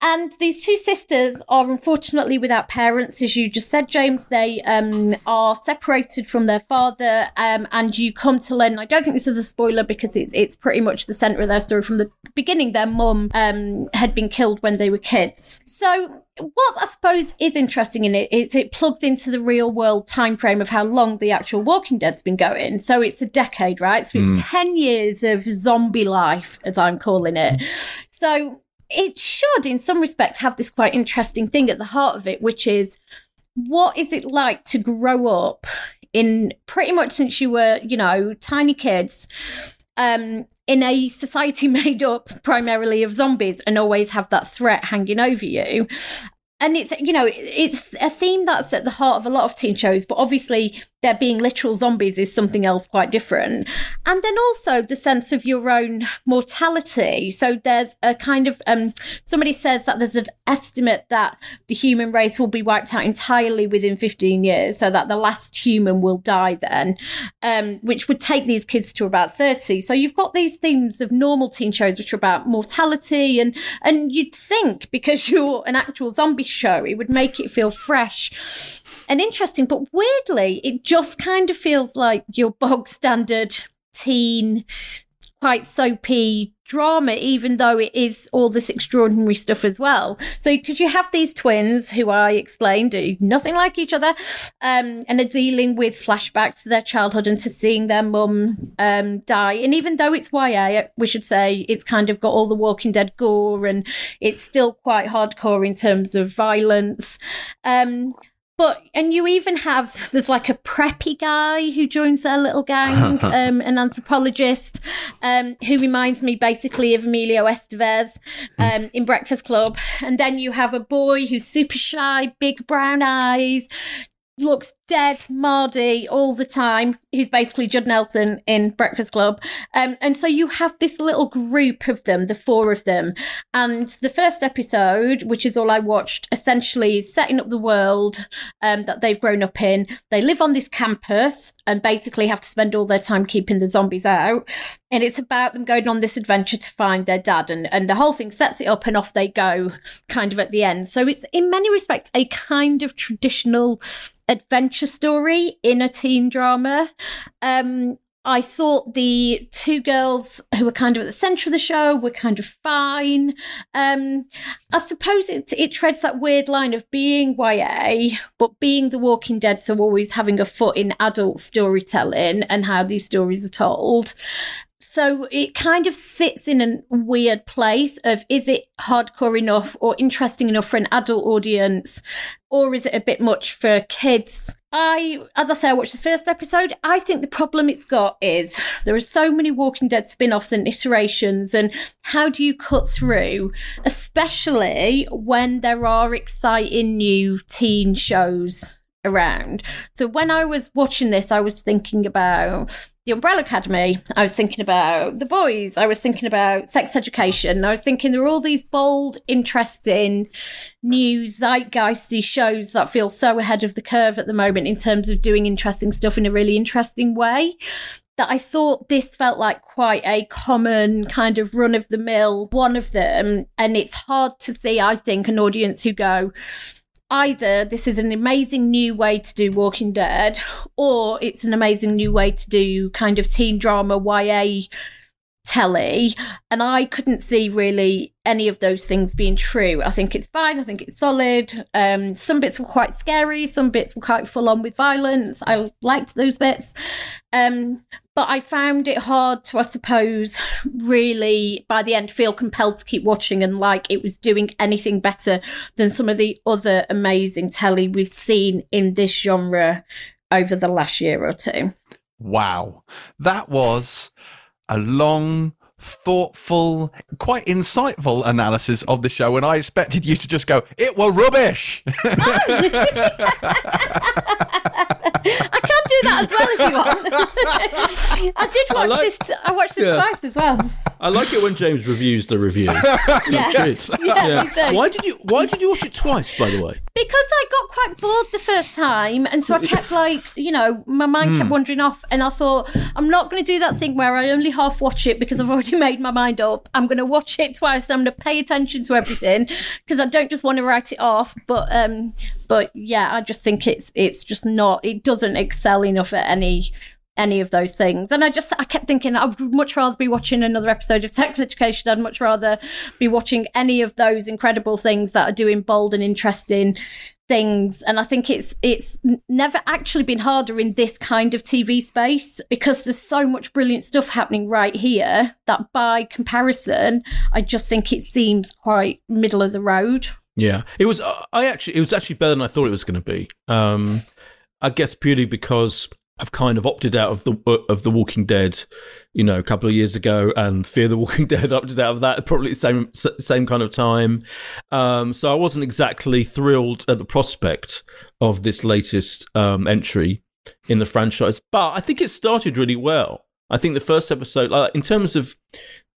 and these two sisters are unfortunately without parents, as you just said, James. They um, are separated from their father, um, and you come to learn. I don't think this is a spoiler because it's it's pretty much the centre of their story from the beginning. Their mum um, had been killed when they were kids. So what I suppose is interesting in it is it plugs into the real world time frame of how long the actual Walking Dead's been going. So it's a decade, right? So it's ten years of zombie life, as I'm calling it. So it should, in some respects, have this quite interesting thing at the heart of it, which is what is it like to grow up in pretty much since you were, you know, tiny kids um, in a society <laughs> made up primarily of zombies and always have that threat hanging over you and it's you know it's a theme that's at the heart of a lot of teen shows but obviously there being literal zombies is something else quite different. And then also the sense of your own mortality. So there's a kind of um somebody says that there's an estimate that the human race will be wiped out entirely within 15 years so that the last human will die then um which would take these kids to about 30 so you've got these themes of normal teen shows which are about mortality and and you'd think because <laughs> you're an actual zombie show. It would make it feel fresh and interesting. But weirdly, it just kind of feels like your bog standard teen, quite soapy drama, even though it is all this extraordinary stuff as well. So, because you have these twins who I explained do nothing like each other um, and are dealing with flashbacks to their childhood and to seeing their mum um, die. And even though it's YA, we should say it's kind of got all the Walking Dead gore and it's still quite hardcore in terms of violence. Um, but and you even have there's like a preppy guy who joins their little gang, <laughs> um, an anthropologist, um, who reminds me basically of Emilio Estevez um, in Breakfast Club. And then you have a boy who's super shy, big brown eyes, looks dead Mardy all the time, who's basically Judd Nelson in Breakfast Club. Um, and so you have this little group of them, the four of them. And the first episode, which is all I watched, essentially is setting up the world um, that they've grown up in. They live on this campus and basically have to spend all their time keeping the zombies out. And it's about them going on this adventure to find their dad. And, and the whole thing sets it up and off they go, kind of at the end. So it's in many respects a kind of traditional adventure story in a teen drama. Um, I thought the two girls who were kind of at the centre of the show were kind of fine. Um, I suppose it, it treads that weird line of being YA, but being The Walking Dead, so always having a foot in adult storytelling and how these stories are told. So it kind of sits in a weird place of is it hardcore enough or interesting enough for an adult audience or is it a bit much for kids? I, as I say, I watched the first episode. I think the problem it's got is <laughs> there are so many Walking Dead spin offs and iterations, and how do you cut through, especially when there are exciting new teen shows around. So when I was watching this, I was thinking about the Umbrella Academy. I was thinking about The Boys. I was thinking about sex education. I was thinking there are all these bold, interesting, new zeitgeisty shows that feel so ahead of the curve at the moment in terms of doing interesting stuff in a really interesting way. That I thought this felt like quite a common kind of run of the mill one of them. And it's hard to see, I think, an audience who go, either this is an amazing new way to do Walking Dead, or it's an amazing new way to do kind of teen drama YA telly. And I couldn't see really any of those things being true. I think it's fine. I think it's solid. Um, some bits were quite scary. Some bits were quite full on with violence. I liked those bits. Um, but I found it hard to, I suppose, really by the end feel compelled to keep watching and like it was doing anything better than some of the other amazing telly we've seen in this genre over the last year or two. Wow. That was a long, thoughtful, quite insightful analysis of the show, and I expected you to just go, "It were rubbish." <laughs> Oh. <laughs> I can do that as well if you want. <laughs> I did watch I like, this. I watched this yeah. twice as well. I like it when James reviews the review. <laughs> yes. Yeah, yeah. Why did you Why did you watch it twice? By the way, because I got quite bored the first time, and so I kept like, you know, my mind kept hmm. wandering off, and I thought I'm not going to do that thing where I only half watch it because I've already <laughs> made my mind up. I'm going to watch it twice. I'm going to pay attention to everything because I don't just want to write it off. But um, but yeah, I just think it's it's just not. It doesn't excel enough at any any of those things. And I just I kept thinking I'd much rather be watching another episode of Sex Education. I'd much rather be watching any of those incredible things that are doing bold and interesting things and i think it's it's never actually been harder in this kind of tv space because there's so much brilliant stuff happening right here that by comparison i just think it seems quite middle of the road Yeah, it was. I actually, it was actually better than I thought it was going to be. Um, I guess purely because I've kind of opted out of the of the Walking Dead, you know, a couple of years ago, and Fear the Walking <laughs> Dead opted out of that probably the same same kind of time. Um, so I wasn't exactly thrilled at the prospect of this latest um, entry in the franchise, but I think it started really well. I think the first episode, like in terms of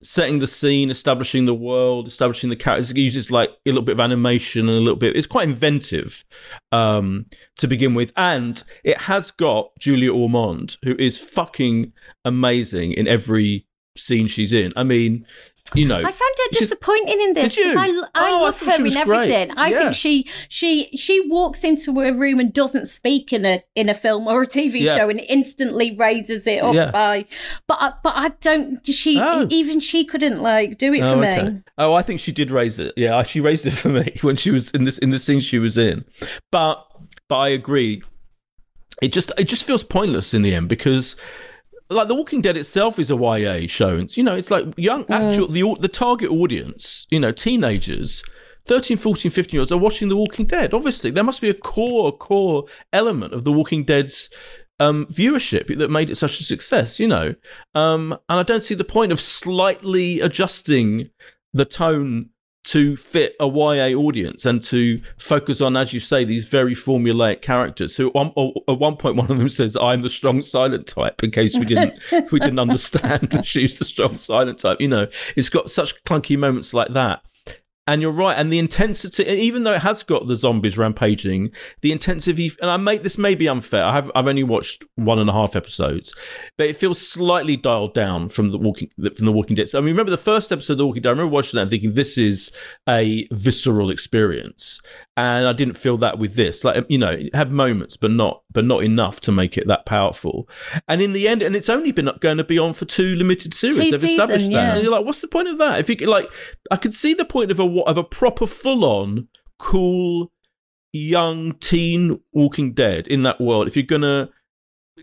setting the scene, establishing the world, establishing the characters. It uses like a little bit of animation and a little bit. It's quite inventive um, to begin with, and it has got Julia Ormond, who is fucking amazing in every scene she's in. I mean, you know, I found her disappointing in this. Did you? I, I Oh, I love she her in great. everything. I Yeah. think she she she walks into a room and doesn't speak in a in a film or a TV Yeah. show and instantly raises it up Yeah. by. But I, but I don't. She Oh. even she couldn't like do it oh, for Oh, me. okay. Oh, I think she did raise it. Yeah, she raised it <laughs> for me when she was in this in the scene she was in. But but I agree. It just it just feels pointless in the end because like The Walking Dead itself is a YA show. It's, you know, it's like young actual the the target audience, you know, teenagers 13, 14, 15 year olds are watching The Walking Dead. Obviously, there must be a core, core element of The Walking Dead's um, viewership that made it such a success, you know. Um, and I don't see the point of slightly adjusting the tone to fit a YA audience and to focus on, as you say, these very formulaic characters. Who one, or- at one point one of them says, "I'm the strong silent type." In case we didn't we didn't <laughs> understand that she's the strong silent type. You know, it's got such clunky moments like that. And you're right, and the intensity, even though it has got the zombies rampaging, the intensity, and I make this may be unfair. I have I've only watched one and a half episodes, but it feels slightly dialed down from the Walking from the Walking Dead. So I mean, remember the first episode of the Walking Dead? I remember watching that and thinking this is a visceral experience, and I didn't feel that with this. Like you know, it had moments, but not but not enough to make it that powerful. And in the end, and it's only been going to be on for two limited series. Two They've established season, that, yeah. and you're like, what's the point of that? If you like, I could see the point of a of a proper full on cool young teen Walking Dead in that world. If you're gonna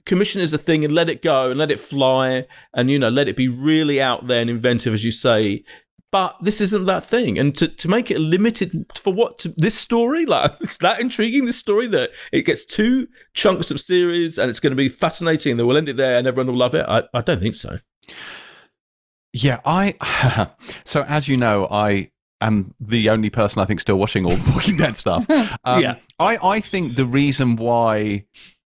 commission as a thing and let it go and let it fly and you know let it be really out there and inventive as you say but this isn't that thing and to, to make it limited for what to, this story <laughs> like it's that intriguing this story that it gets two chunks of series and it's going to be fascinating that we'll end it there and everyone will love it i, I don't think so Yeah, I. <laughs> so as you know, I am the only person I think still watching all the <laughs> Walking Dead stuff. <laughs> Um, Yeah. I I think the reason why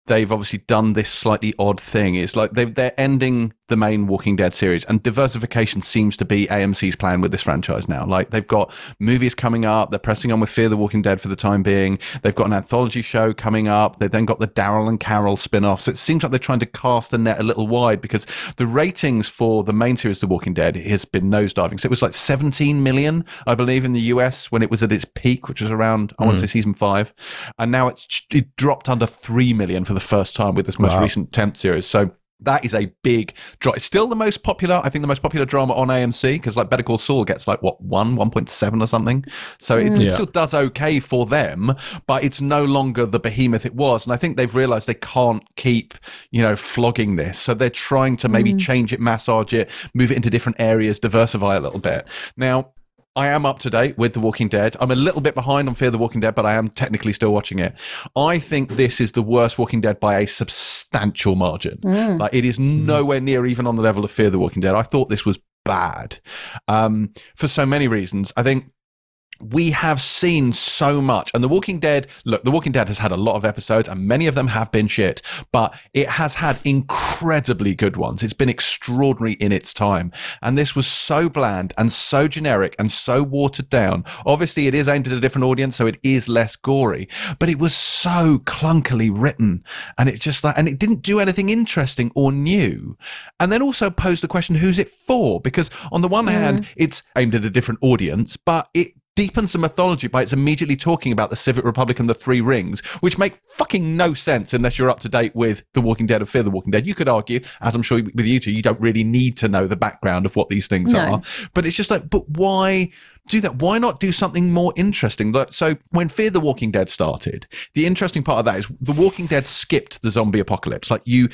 they've obviously done this slightly odd thing is like they they're ending the main Walking Dead series, and diversification seems to be AMC's plan with this franchise now. Like they've got movies coming up, they're pressing on with Fear the Walking Dead for the time being. They've got an anthology show coming up. They've then got the Daryl and Carol spin-off. So it seems like they're trying to cast the net a little wide because the ratings for the main series, The Walking Dead, has been nosediving. So it was like 17 million, I believe, in the US when it was at its peak, which was around I want to hmm. say season five, and now it's it dropped under three million for the first time with this most Wow. recent 10th series. So that is a big drop. It's still the most popular, I think, the most popular drama on AMC because, like, Better Call Saul gets like what one, one point seven or something. So it, mm. it still does okay for them, but it's no longer the behemoth it was. And I think they've realised they can't keep, you know, flogging this. So they're trying to maybe mm. change it, massage it, move it into different areas, diversify a little bit. Now. I am up to date with The Walking Dead. I'm a little bit behind on Fear the Walking Dead, but I am technically still watching it. I think this is the worst Walking Dead by a substantial margin. Like it is nowhere near even on the level of Fear the Walking Dead. I thought this was bad um, for so many reasons. I think we have seen so much. And the walking dead look the walking dead has had a lot of episodes and many of them have been shit but it has had incredibly good ones. It's been extraordinary in its time. And this was so bland and so generic and so watered down. Obviously it is aimed at a different audience so it is less gory but it was so clunkily written and it just like and it didn't do anything interesting or new. And then also posed the question who's it for? Because on the one mm-hmm. hand it's aimed at a different audience but it deepens the mythology by it's immediately talking about the Civic Republic and the Three Rings, which make fucking no sense unless you're up to date with The Walking Dead and Fear the Walking Dead. You could argue, as I'm sure with you two, you don't really need to know the background of what these things No. are. But it's just like, but why do that? Why not do something more interesting? Like, so when Fear the Walking Dead started, the interesting part of that is The Walking Dead skipped the zombie apocalypse. Like you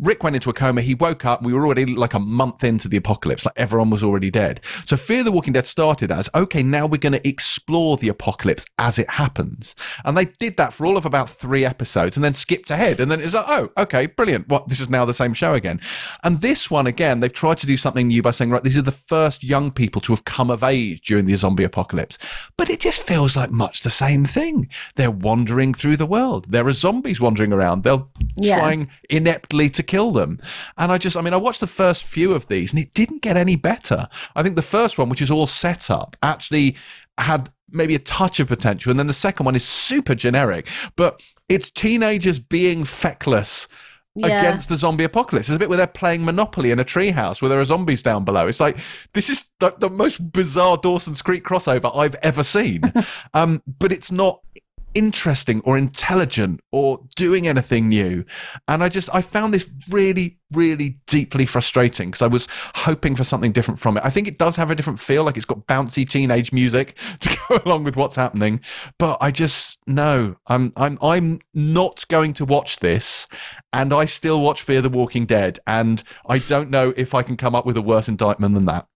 Rick went into a coma. He woke up. We were already like a month into the apocalypse. Like everyone was already dead. So Fear the Walking Dead started as okay. Now we're going to explore the apocalypse as it happens, and they did that for all of about three episodes, and then skipped ahead. And then it's like, oh, okay, brilliant. What? This is now the same show again. And this one again, they've tried to do something new by saying, right, these are the first young people to have come of age during the zombie apocalypse. But it just feels like much the same thing. They're wandering through the world. There are zombies wandering around. They're Yeah. trying ineptly to kill them. And I just, I mean, I watched the first few of these and it didn't get any better. I think the first one, which is all set up, actually had maybe a touch of potential. And then the second one is super generic, but it's teenagers being feckless. Yeah. Against the zombie apocalypse. There's a bit where they're playing Monopoly in a treehouse where there are zombies down below. It's like, this is the, the most bizarre Dawson's Creek crossover I've ever seen. <laughs> um, but it's not interesting or intelligent or doing anything new. And I just, I found this really, really deeply frustrating because I was hoping for something different from it. I think it does have a different feel, like it's got bouncy teenage music <laughs> to go along with what's happening. But I just, no, I'm, I'm, I'm not going to watch this. And I still watch Fear the Walking Dead. And I don't know if I can come up with a worse indictment than that.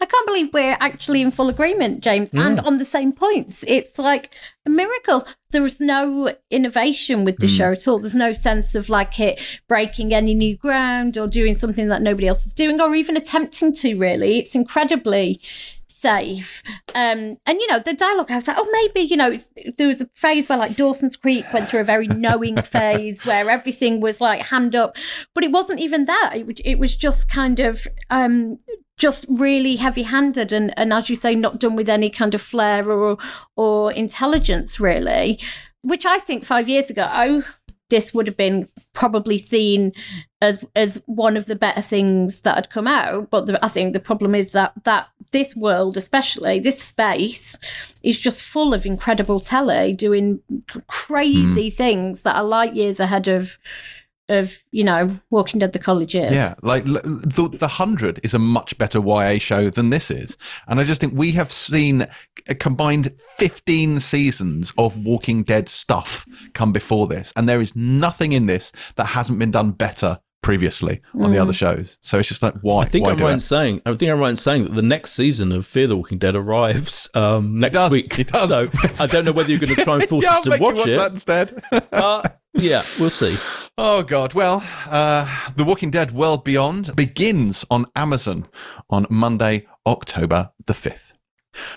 I can't believe we're actually in full agreement, James, and on the same points. It's like a miracle. There is no innovation with the show at all. There's no sense of like it breaking any new ground or doing something that nobody else is doing or even attempting to, really. It's incredibly safe. Um, and you know, the dialogue, I was like, oh, maybe, you know, it's, there was a phase where like Dawson's Creek went through a very knowing <laughs> phase where everything was like hand up, but it wasn't even that. It, was- it was just kind of um, just really heavy-handed and, and as you say, not done with any kind of flair or or intelligence, really. Which I think five years ago, oh, this would have been probably seen as as one of the better things that had come out. But the, I think the problem is that that this world, especially this space, is just full of incredible telly doing c- crazy things that are light years ahead of of you know Walking Dead the college years. Yeah, like the the hundred is a much better YA show than this is, and I just think we have seen a combined fifteen seasons of Walking Dead stuff come before this, and there is nothing in this that hasn't been done better previously on the other shows. So it's just like why? I think why I'm do right in saying. I think I'm right in saying that the next season of Fear the Walking Dead arrives um, next does, week. it does. So I don't know whether you're going to try and <laughs> force yeah, us to make watch, you watch it. that instead. Uh, yeah, we'll see. Oh God! Well, uh, The Walking Dead: World Beyond begins on Amazon on Monday, October the fifth.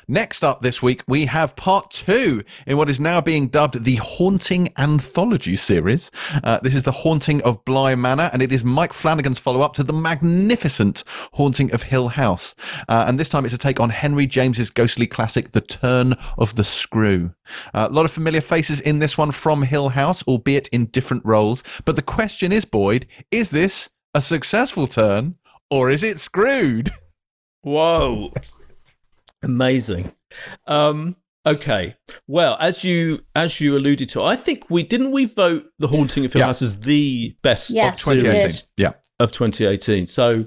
Next up this week, we have part two in what is now being dubbed the Haunting Anthology series. Uh, this is the Haunting of Bly Manor, and it is Mike Flanagan's follow-up to the magnificent Haunting of Hill House. Uh, and this time, it's a take on Henry James's ghostly classic, The Turn of the Screw. Uh, a lot of familiar faces in this one from Hill House, albeit in different roles. But the question is, Boyd, is this a successful turn or is it screwed? Whoa. <laughs> Amazing. Um, okay. Well, as you as you alluded to, I think we didn't we vote The Haunting of Hill Yeah. House as the best Yes, of 2018. Yeah. of 2018. So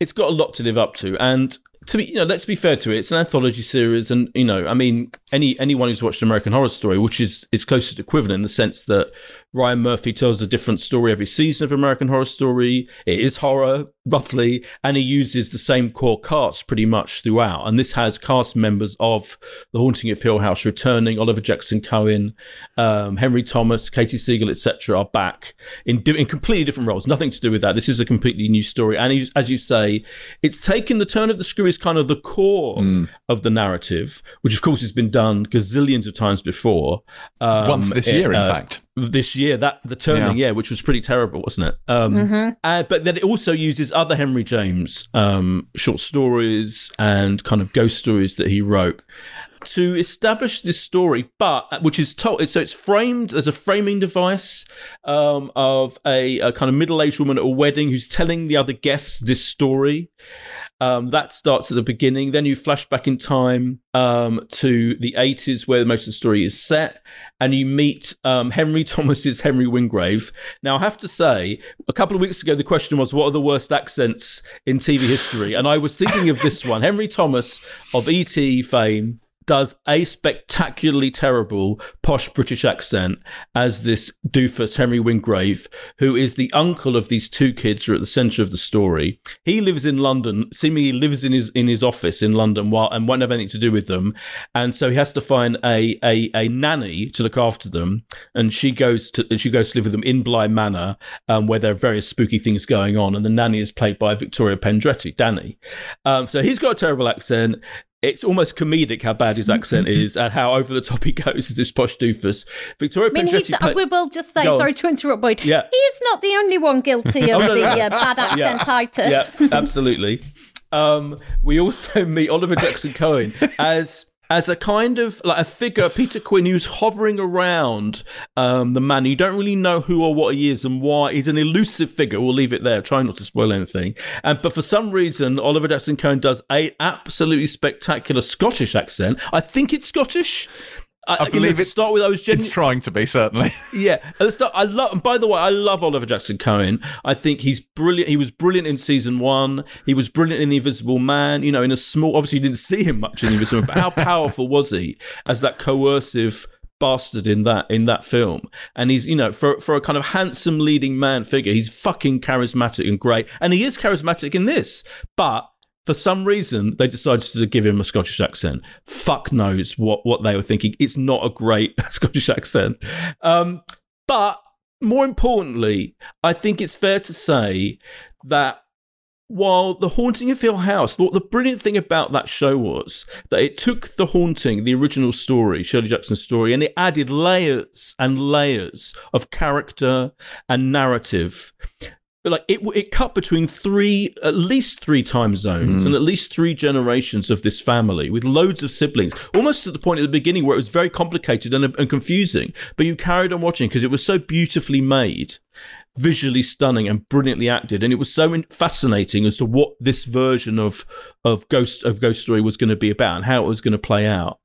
it's got a lot to live up to. And to be, you know, let's be fair to it. It's an anthology series, and you know, I mean, any anyone who's watched American Horror Story, which is its closest equivalent in the sense that Ryan Murphy tells a different story every season of American Horror Story. It is horror, roughly, and he uses the same core cast pretty much throughout. And this has cast members of The Haunting of Hill House returning. Oliver Jackson Cohen, um, Henry Thomas, Katie Siegel, etc., are back in do- in completely different roles. Nothing to do with that. This is a completely new story, and as you say, it's taken the turn of the screw is kind of the core Mm. of the narrative, which of course has been done gazillions of times before. Um, Once this year, in uh, fact. This year that the turning yeah, which was pretty terrible wasn't it um Mm-hmm. uh, but then it also uses other henry james um short stories and kind of ghost stories that he wrote to establish this story, but uh, which is told. So it's framed as a framing device um, of a, a kind of middle-aged woman at a wedding who's telling the other guests this story. Um, that starts at the beginning. Then you flash back in time um, to the 80s, where most of the story is set, and you meet um, Henry <laughs> Thomas's Henry Wingrave. Now, I have to say, a couple of weeks ago, the question was, what are the worst accents in TV history? And I was thinking of this one Henry Thomas of ET fame does a spectacularly terrible posh British accent as this doofus Henry Wingrave, who is the uncle of these two kids who are at the centre of the story. He lives in London, seemingly lives in his in his office in London while and won't have anything to do with them. And so he has to find a a, a nanny to look after them. And she goes to she goes to live with them in Bly Manor, um, where there are various spooky things going on. And the nanny is played by Victoria Pedretti, Danny. Um, so he's got a terrible accent it's almost comedic how bad his accent <laughs> is and how over the top he goes as this posh doofus. Victoria I mean, he's, play- we will just say, sorry to interrupt, Boyd. Yeah. He's not the only one guilty <laughs> of Oh, no, the no. uh, bad accentitis. yeah, absolutely. <laughs> Um, we also meet Oliver Jackson Cohen as as a kind of like a figure, Peter Quint, who's hovering around um, the man. You don't really know who or what he is and why. He's an elusive figure. We'll leave it there. Try not to spoil anything. And but for some reason, Oliver Jackson Cohen does a absolutely spectacular Scottish accent. I think it's Scottish. I, know, believe it- start with, I was It's trying to be certainly. <laughs> yeah, at the start, I love. And by the way, I love Oliver Jackson Cohen. I think he's brilliant. He was brilliant in season one. He was brilliant in The Invisible Man. You know, in a small. Obviously, you didn't see him much in The Invisible Man, but how <laughs> powerful was he as that coercive bastard in that in that film? And he's you know for for a kind of handsome leading man figure, he's fucking charismatic and great. And he is charismatic in this, but for some reason they decided to give him a Scottish accent. Fuck knows what what they were thinking. It's not a great <laughs> Scottish accent. Um, but more importantly, I think it's fair to say that while The Haunting of Hill House, what the brilliant thing about that show was that it took The Haunting, the original story, Shirley Jackson's story, and it added layers and layers of character and narrative like it it cut between three at least three time zones mm. and at least three generations of this family with loads of siblings almost at the point at the beginning where it was very complicated and, and confusing. But you carried on watching because it was so beautifully made visually stunning and brilliantly acted. And it was so in- fascinating as to what this version of of ghost of ghost story was going to be about and how it was going to play out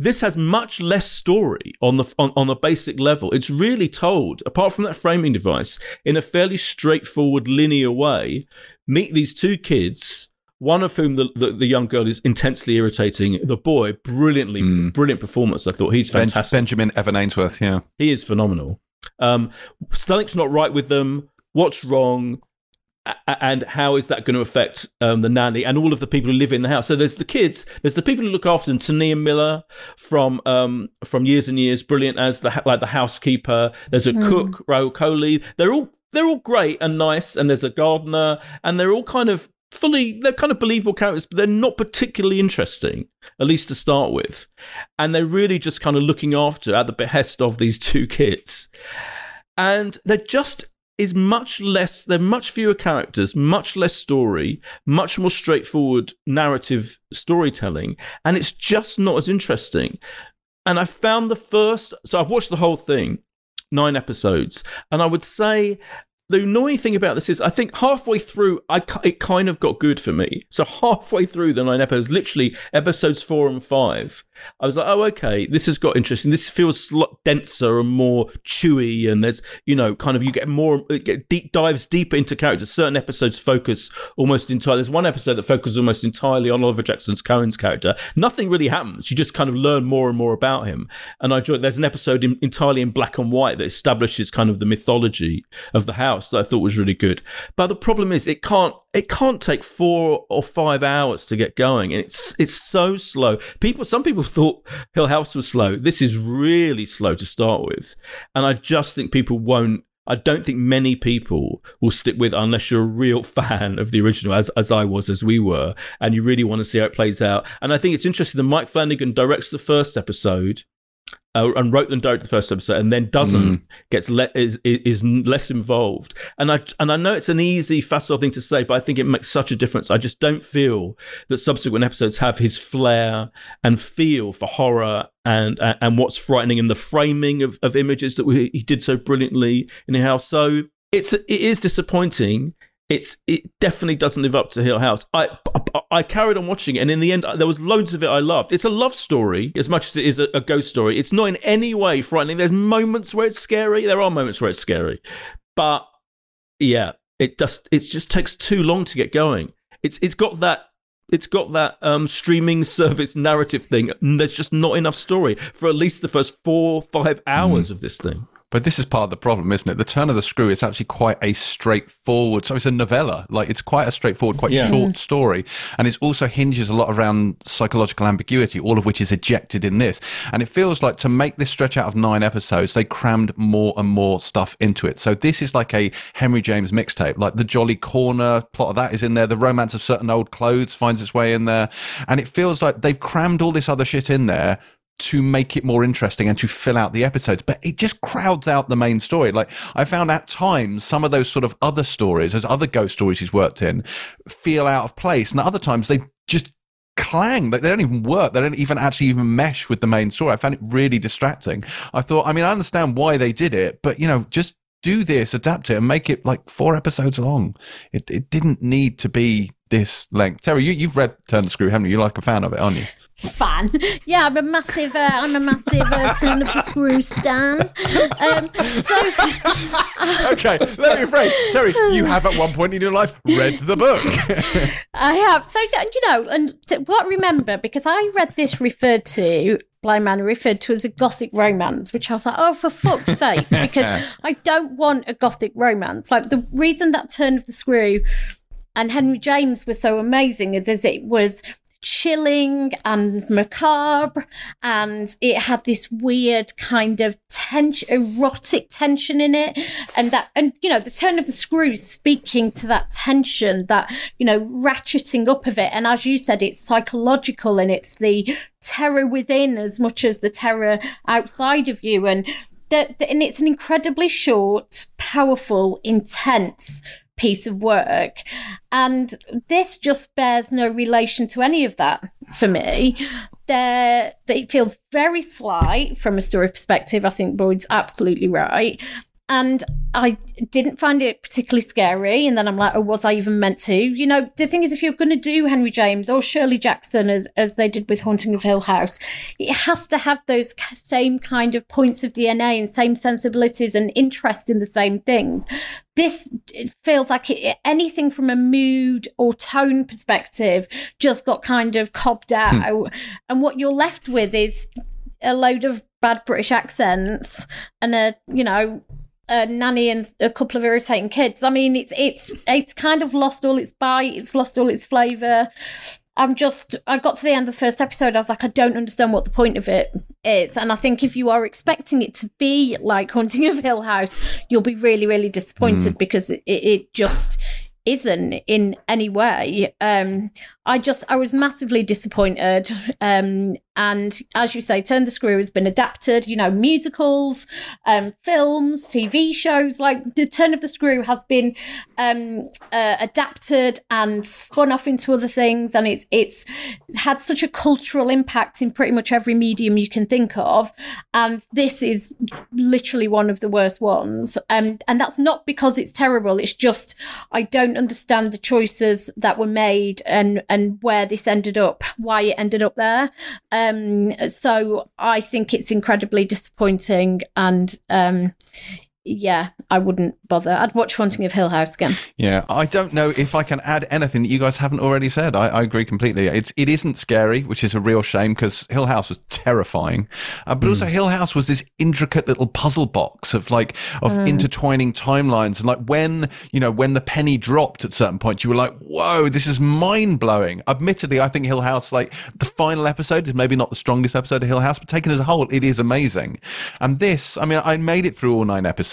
this has much less story on the on, on the basic level. It's really told, apart from that framing device, in a fairly straightforward, linear way. Meet these two kids, one of whom the, the, the young girl is intensely irritating. The boy, brilliantly, brilliant performance. I thought he's Ben- fantastic. Benjamin Evan Ainsworth, yeah. He is phenomenal. Um, something's not right with them. What's wrong? And how is that going to affect um, the nanny and all of the people who live in the house? So there's the kids, there's the people who look after them. T'Nia Miller from um, from Years and Years, brilliant as the like the housekeeper. There's a cook, Rahul Kohli. They're all they're all great and nice. And there's a gardener, and they're all kind of fully they're kind of believable characters, but they're not particularly interesting, at least to start with. And they're really just kind of looking after at the behest of these two kids. And they're just is much less there are much fewer characters, much less story, much more straightforward narrative storytelling, and it's just not as interesting. And I found the first so I've watched the whole thing, nine episodes, and I would say the annoying thing about this is I think halfway through I it kind of got good for me. So <laughs> halfway through the nine episodes, literally episodes four and five, I was like, oh okay, this has got interesting. This feels sl- denser and more chewy, and there's you know kind of you get more get deep dives deeper into characters. Certain episodes focus almost entirely. There's one episode that focuses almost entirely on Oliver Jackson's Cohen's character. Nothing really happens. You just kind of learn more and more about him. And I enjoy. There's an episode in, entirely in black and white that establishes kind of the mythology of the house that I thought was really good. But the problem is it can't it can't take four or five hours to get going. And it's it's so slow. People some people thought Hill House was slow. This is really slow to start with. And I just think people won't I don't think many people will stick with unless you're a real <laughs> fan of the original, as as I was, as we were, and you really want to see how it plays out. And I think it's interesting that Mike Flanagan directs the first episode, uh, and wrote and directed the first episode, and then doesn't mm. gets le- is is less involved. And I and I know it's an easy, facile thing to say, but I think it makes such a difference. I just don't feel that subsequent episodes have his flair and feel for horror and and, and what's frightening in the framing of, of images that we, he did so brilliantly in the house. So it's it is disappointing it's it definitely doesn't live up to Hill House. I, I, I carried on watching it, and in the end, there was loads of it I loved. It's a love story as much as it is a, a ghost story. It's not in any way frightening. There's moments where it's scary. There are moments where it's scary, but yeah, it just it just takes too long to get going. It's it's got that it's got that um, streaming service narrative thing. there's just not enough story for at least the first four five hours mm. of this thing. But this is part of the problem, isn't it? The turn of the screw is actually quite a straightforward. So it's a novella, like it's quite a straightforward, quite yeah. short mm-hmm. story, and it also hinges a lot around psychological ambiguity, all of which is ejected in this. And it feels like to make this stretch out of nine episodes, they crammed more and more stuff into it. So this is like a Henry James mixtape, like the Jolly Corner plot of that is in there. The romance of certain old clothes finds its way in there, and it feels like they've crammed all this other shit in there to make it more interesting and to fill out the episodes, but it just crowds out the main story. Like I found at times some of those sort of other stories, as other ghost stories he's worked in, feel out of place, and other times they just clang. Like they don't even work. They don't even actually even mesh with the main story. I found it really distracting. I thought i mean i understand why they did it but you know just do this adapt it and make it like four episodes long. It, it didn't need to be this length terry you, you've read turn of the screw haven't you you're like a fan of it aren't you fan. Yeah, I'm a massive, uh, I'm a massive uh, turn of the screw stan. Um, so, <laughs> okay, let me rephrase. Terry, you have at one point in your life read the book. <laughs> I have. So you know, and what remember because I read this referred to Bly Manor referred to as a gothic romance, which I was like, oh, for fuck's sake, because <laughs> I don't want a gothic romance. Like the reason that Turn of the Screw and Henry James was so amazing is, is it was chilling and macabre and it had this weird kind of tension erotic tension in it. And that and you know the turn of the screws speaking to that tension that you know ratcheting up of it. And as you said it's psychological and it's the terror within as much as the terror outside of you. And that and it's an incredibly short powerful intense piece of work. And this just bears no relation to any of that for me. There, it feels very slight from a story perspective. I think Boyd's absolutely right. And I didn't find it particularly scary. And then I'm like, oh, was I even meant to? You know, the thing is, if you're going to do Henry James or Shirley Jackson as, as they did with Haunting of Hill House, it has to have those same kind of points of DNA and same sensibilities and interest in the same things. This feels like it, anything from a mood or tone perspective just got kind of cobbed hmm. out. Hmm. And what you're left with is a load of bad British accents and a, you know, a nanny and a couple of irritating kids. I mean, it's it's it's kind of lost all its bite. It's lost all its flavour. I'm just, I got to the end of the first episode. I was like, I don't understand what the point of it is. And I think if you are expecting it to be like Haunting of Hill House, you'll be really, really disappointed mm. because it, it just isn't in any way. Um, I just, I was massively disappointed. Um, and as you say, Turn the Screw has been adapted, you know, musicals, um, films, TV shows. Like the Turn of the Screw has been um, uh, adapted and spun off into other things, and it's it's had such a cultural impact in pretty much every medium you can think of. And this is literally one of the worst ones. Um, and that's not because it's terrible. It's just I don't understand the choices that were made and and where this ended up, why it ended up there. Um, so I think it's incredibly disappointing and um, yeah, I wouldn't bother. I'd watch Haunting of Hill House again. Yeah, I don't know if I can add anything that you guys haven't already said. I, I agree completely. It's it isn't scary, which is a real shame because Hill House was terrifying, uh, but mm. also Hill House was this intricate little puzzle box of like of mm. intertwining timelines and like when you know when the penny dropped at certain points, you were like, whoa, this is mind blowing. Admittedly, I think Hill House like the final episode is maybe not the strongest episode of Hill House, but taken as a whole, it is amazing. And this, I mean, I made it through all nine episodes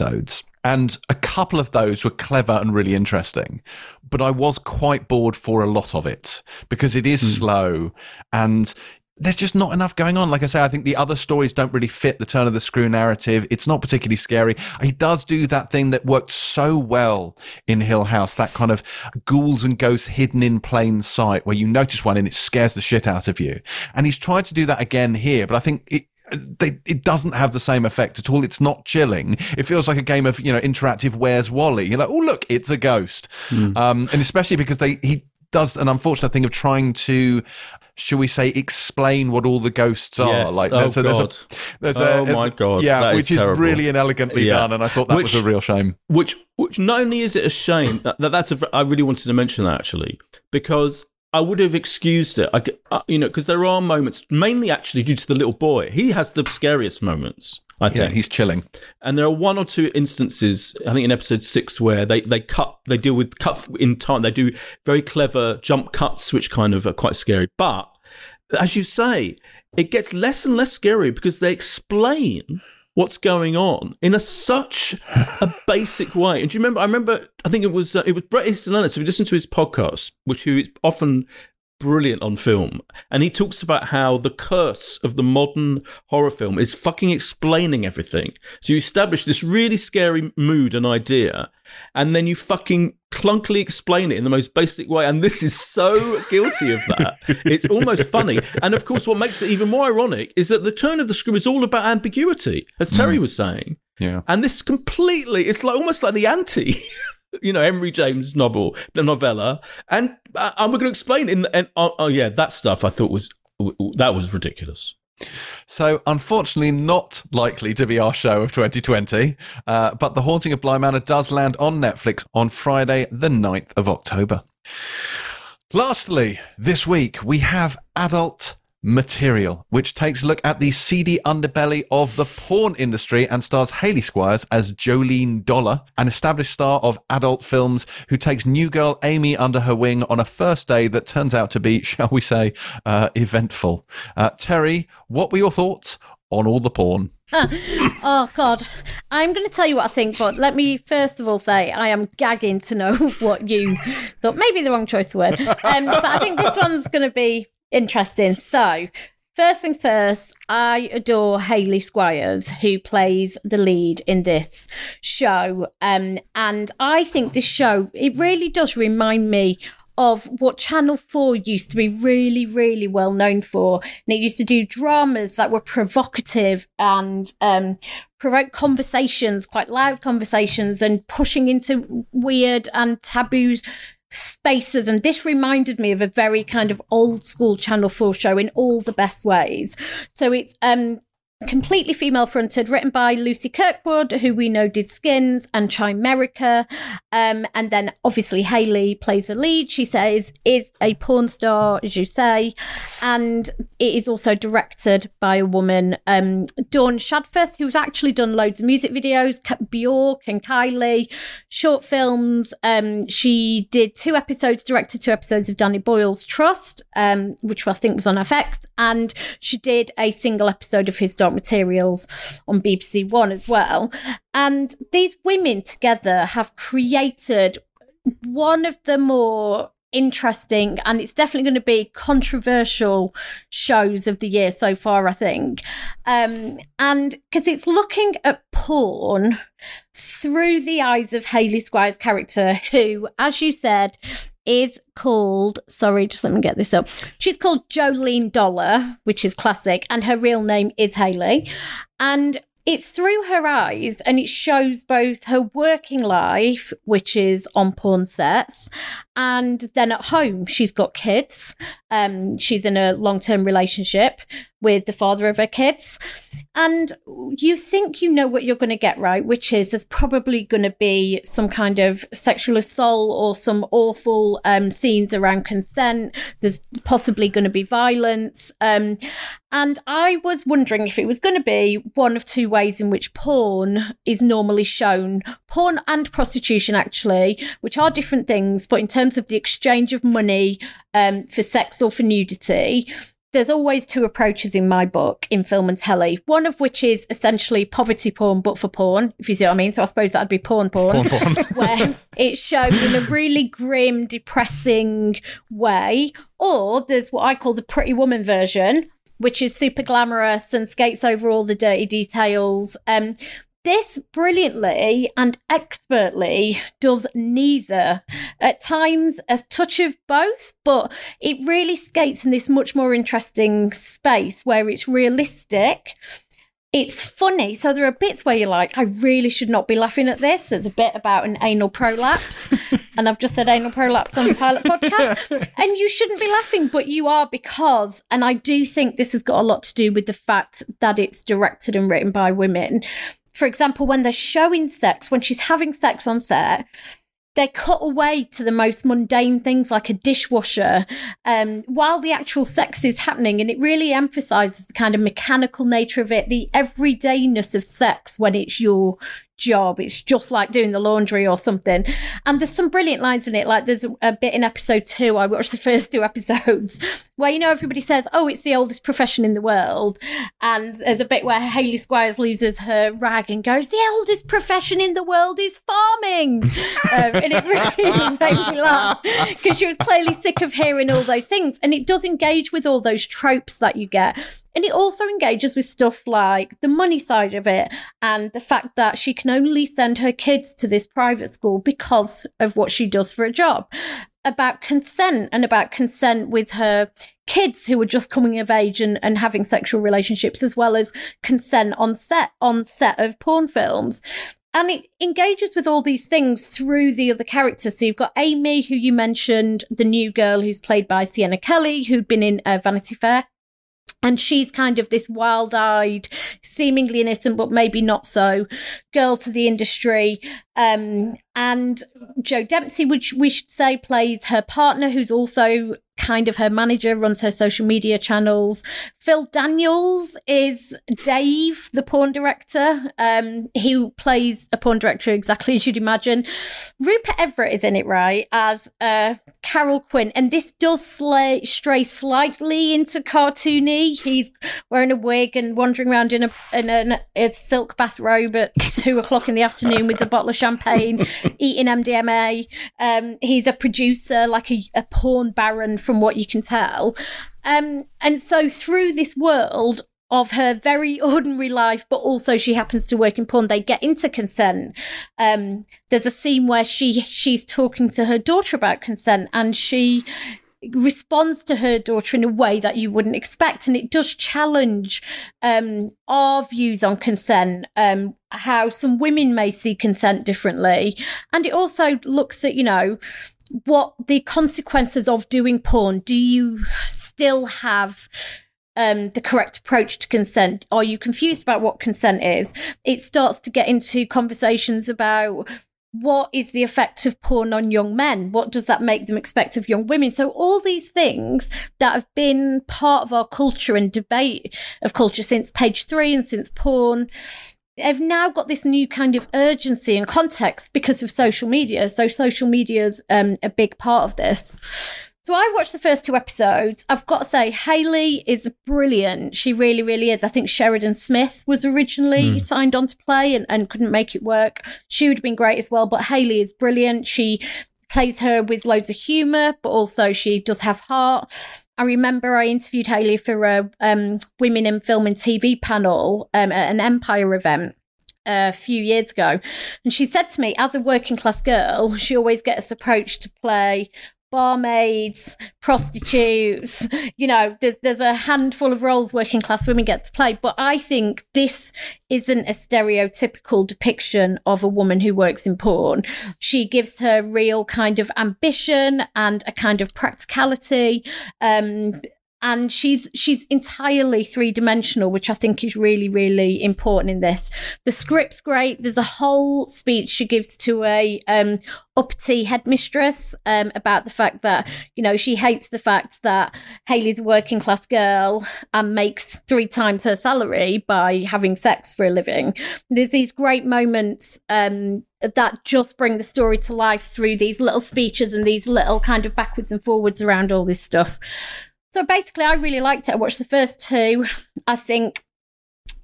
and a couple of those were clever and really interesting. But I was quite bored for a lot of it because it is mm. slow and there's just not enough going on. Like I say, I think the other stories don't really fit the turn of the screw narrative. It's not particularly scary. He does do that thing that worked so well in Hill House, that kind of ghouls and ghosts hidden in plain sight, where you notice one and it scares the shit out of you. And he's tried to do that again here, but I think it, they, it doesn't have the same effect at all. It's not chilling. It feels like a game of you know interactive Where's Wally. You're like, oh look, it's a ghost, mm. um, and especially because they he does an unfortunate thing of trying to shall we say, explain what all the ghosts are. Yes. Like, there's, oh, a, there's God. a, there's a, oh my God, yeah, which is, is really inelegantly yeah. done, and I thought that which, was a real shame. Which, which not only is it a shame that, that that's a, I really wanted to mention that actually because I would have excused it. I, uh, you know, because there are moments, mainly actually due to the little boy. He has the scariest moments. I think yeah, he's chilling. And there are one or two instances, I think in episode six, where they they cut, they deal with cut in time. They do very clever jump cuts, which kind of are quite scary. But as you say, it gets less and less scary because they explain what's going on in a such a <laughs> basic way. And do you remember? I remember. I think it was uh, it was Bret Easton Ellis. If you listen to his podcast, which he often brilliant on film. And he talks about how the curse of the modern horror film is fucking explaining everything. So you establish this really scary mood and idea, and then you fucking clunkily explain it in the most basic way. And this is so <laughs> guilty of that. It's almost funny. And of course, what makes it even more ironic is that the turn of the screw is all about ambiguity, as Terry mm. was saying. Yeah. And this completely, it's like almost like the anti <laughs> you know Henry James novel, the novella, and uh, I'm going to explain in and oh, oh yeah, that stuff I thought was that was ridiculous. So, unfortunately, not likely to be our show of 2020, uh, but The Haunting of Bly Manor does land on Netflix on Friday, the 9th of October. Lastly, this week we have Adult Material, which takes a look at the seedy underbelly of the porn industry and stars Hayley Squires as Jolene Dollar, an established star of adult films who takes new girl Amy under her wing on a first day that turns out to be, <laughs> shall we say, uh, eventful. Uh, Terry, what were your thoughts on all the porn? <laughs> oh God, I'm going to tell you what I think, but let me first of all say I am gagging to know <laughs> what you thought. Maybe the wrong choice of word, um, but I think this one's going to be interesting. So, first things first, I adore Hayley Squires, who plays the lead in this show. Um, and I think this show, it really does remind me of what Channel 4 used to be really, really well known for. And it used to do dramas that were provocative and um, provoke conversations, quite loud conversations, and pushing into weird and taboo spaces and this reminded me of a very kind of old school channel 4 show in all the best ways. So it's um completely female fronted, written by Lucy Kirkwood, who we know did Skins and Chimerica. Um, and then obviously Hayley plays the lead. She says is a porn star, as you say, and it is also directed by a woman, um, Dawn Shadforth, who's actually done loads of music videos, Bjork and Kylie, short films. Um, she did two episodes, directed two episodes of Danny Boyle's Trust, um, which I think was on FX, and she did a single episode of his materials on BBC One as well. And these women together have created one of the more interesting and it's definitely going to be controversial shows of the year so far i think um and because it's looking at porn through the eyes of hayley squires character who as you said is called, sorry, just let me get this up. She's called Jolene Dollar, which is classic, and her real name is Hayley. And it's through her eyes and it shows both her working life, which is on porn sets, and then at home, she's got kids. Um, she's in a long term relationship with the father of her kids. And you think you know what you're going to get, right? Which is there's probably going to be some kind of sexual assault or some awful um, scenes around consent. There's possibly going to be violence. Um, and I was wondering if it was going to be one of two ways in which porn is normally shown porn and prostitution, actually, which are different things, but in terms of the exchange of money um, for sex or for nudity, there's always two approaches in my book in film and telly. One of which is essentially poverty porn, but for porn, if you see what I mean. So I suppose that'd be porn porn, porn, porn. <laughs> where it's shown in a really grim, depressing way. Or there's what I call the pretty woman version, which is super glamorous and skates over all the dirty details. Um, this brilliantly and expertly does neither. At times, a touch of both, but it really skates in this much more interesting space where it's realistic it's funny. So there are bits where you're like, I really should not be laughing at this. There's a bit about an anal prolapse, <laughs> and I've just said anal prolapse on the pilot podcast, <laughs> and you shouldn't be laughing, but you are because, and I do think this has got a lot to do with the fact that it's directed and written by women. For example, when they're showing sex, when she's having sex on set, they cut away to the most mundane things like a dishwasher um, while the actual sex is happening. And it really emphasizes the kind of mechanical nature of it, the everydayness of sex when it's your job. It's just like doing the laundry or something. And there's some brilliant lines in it. Like there's a bit in episode two, I watched the first two <laughs> episodes, where you know everybody says, Oh, it's the oldest profession in the world. And there's a bit where Hayley Squires loses her rag and goes, The oldest profession in the world is farming. <laughs> um, and it really made me laugh because she was clearly sick of hearing all those things. And it does engage with all those tropes that you get. And it also engages with stuff like the money side of it and the fact that she can only send her kids to this private school because of what she does for a job. About consent and about consent with her kids who are just coming of age and, and having sexual relationships, as well as consent on set on set of porn films and it engages with all these things through the other characters. So you've got Amy, who you mentioned, the new girl who's played by Siena Kelly, who'd been in uh, Vanity Fair. And she's kind of this wild eyed, seemingly innocent, but maybe not so, girl to the industry. Um, and Joe Dempsie, which we should say plays her partner, who's also kind of her manager, runs her social media channels. Phil Daniels is Dave, the porn director. Um, he plays a porn director exactly as you'd imagine. Rupert Everett is in it, right, as uh, Carol Quinn. And this does slay, stray slightly into cartoony. He's wearing a wig and wandering around in a, in a, a silk bathrobe at two o'clock in the afternoon with a bottle of champagne, <laughs> eating MDMA. Um, he's a producer, like a, a porn baron from what you can tell. Um, and so through this world of her very <laughs> ordinary life, but also she happens to work in porn, they get into consent. Um, there's a scene where she she's talking to her daughter about consent, and she responds to her daughter in a way that you wouldn't expect and it does challenge um, our views on consent um, how some women may see consent differently and it also looks at you know what the consequences of doing porn do you still have um, the correct approach to consent? Are you confused about what consent is? It starts to get into conversations about what is the effect of porn on young men? What does that make them expect of young women? So, all these things that have been part of our culture and debate of culture since page three and since porn have now got this new kind of urgency and context because of social media. So social media is um, a big part of this. So I watched the first two episodes. I've got to say, Hayley is brilliant. She really, really is. I think Sheridan Smith was originally mm. signed on to play and, and couldn't make it work. She would have been great as well, but Hayley is brilliant. She plays her with loads of humour, but also she does have heart. I remember I interviewed Hayley for a um, Women in Film and TV panel um, at an Empire event a few years ago. And she said to me, as a working class girl, she always gets approached to play barmaids, prostitutes, you know, there's, there's a handful of roles working class women get to play. But I think this isn't a stereotypical depiction of a woman who works in porn. She gives her real kind of ambition and a kind of practicality. Um, and she's she's entirely three dimensional, which I think is really really important in this. The script's great. There's a whole speech she gives to a um, uppity headmistress um, about the fact that you know she hates the fact that Hayley's a working class girl and makes three times her salary by having sex for a living. There's these great moments um, that just bring the story to life through these little speeches and these little kind of backwards and forwards around all this stuff. So basically, I really liked it. I watched the first two. I think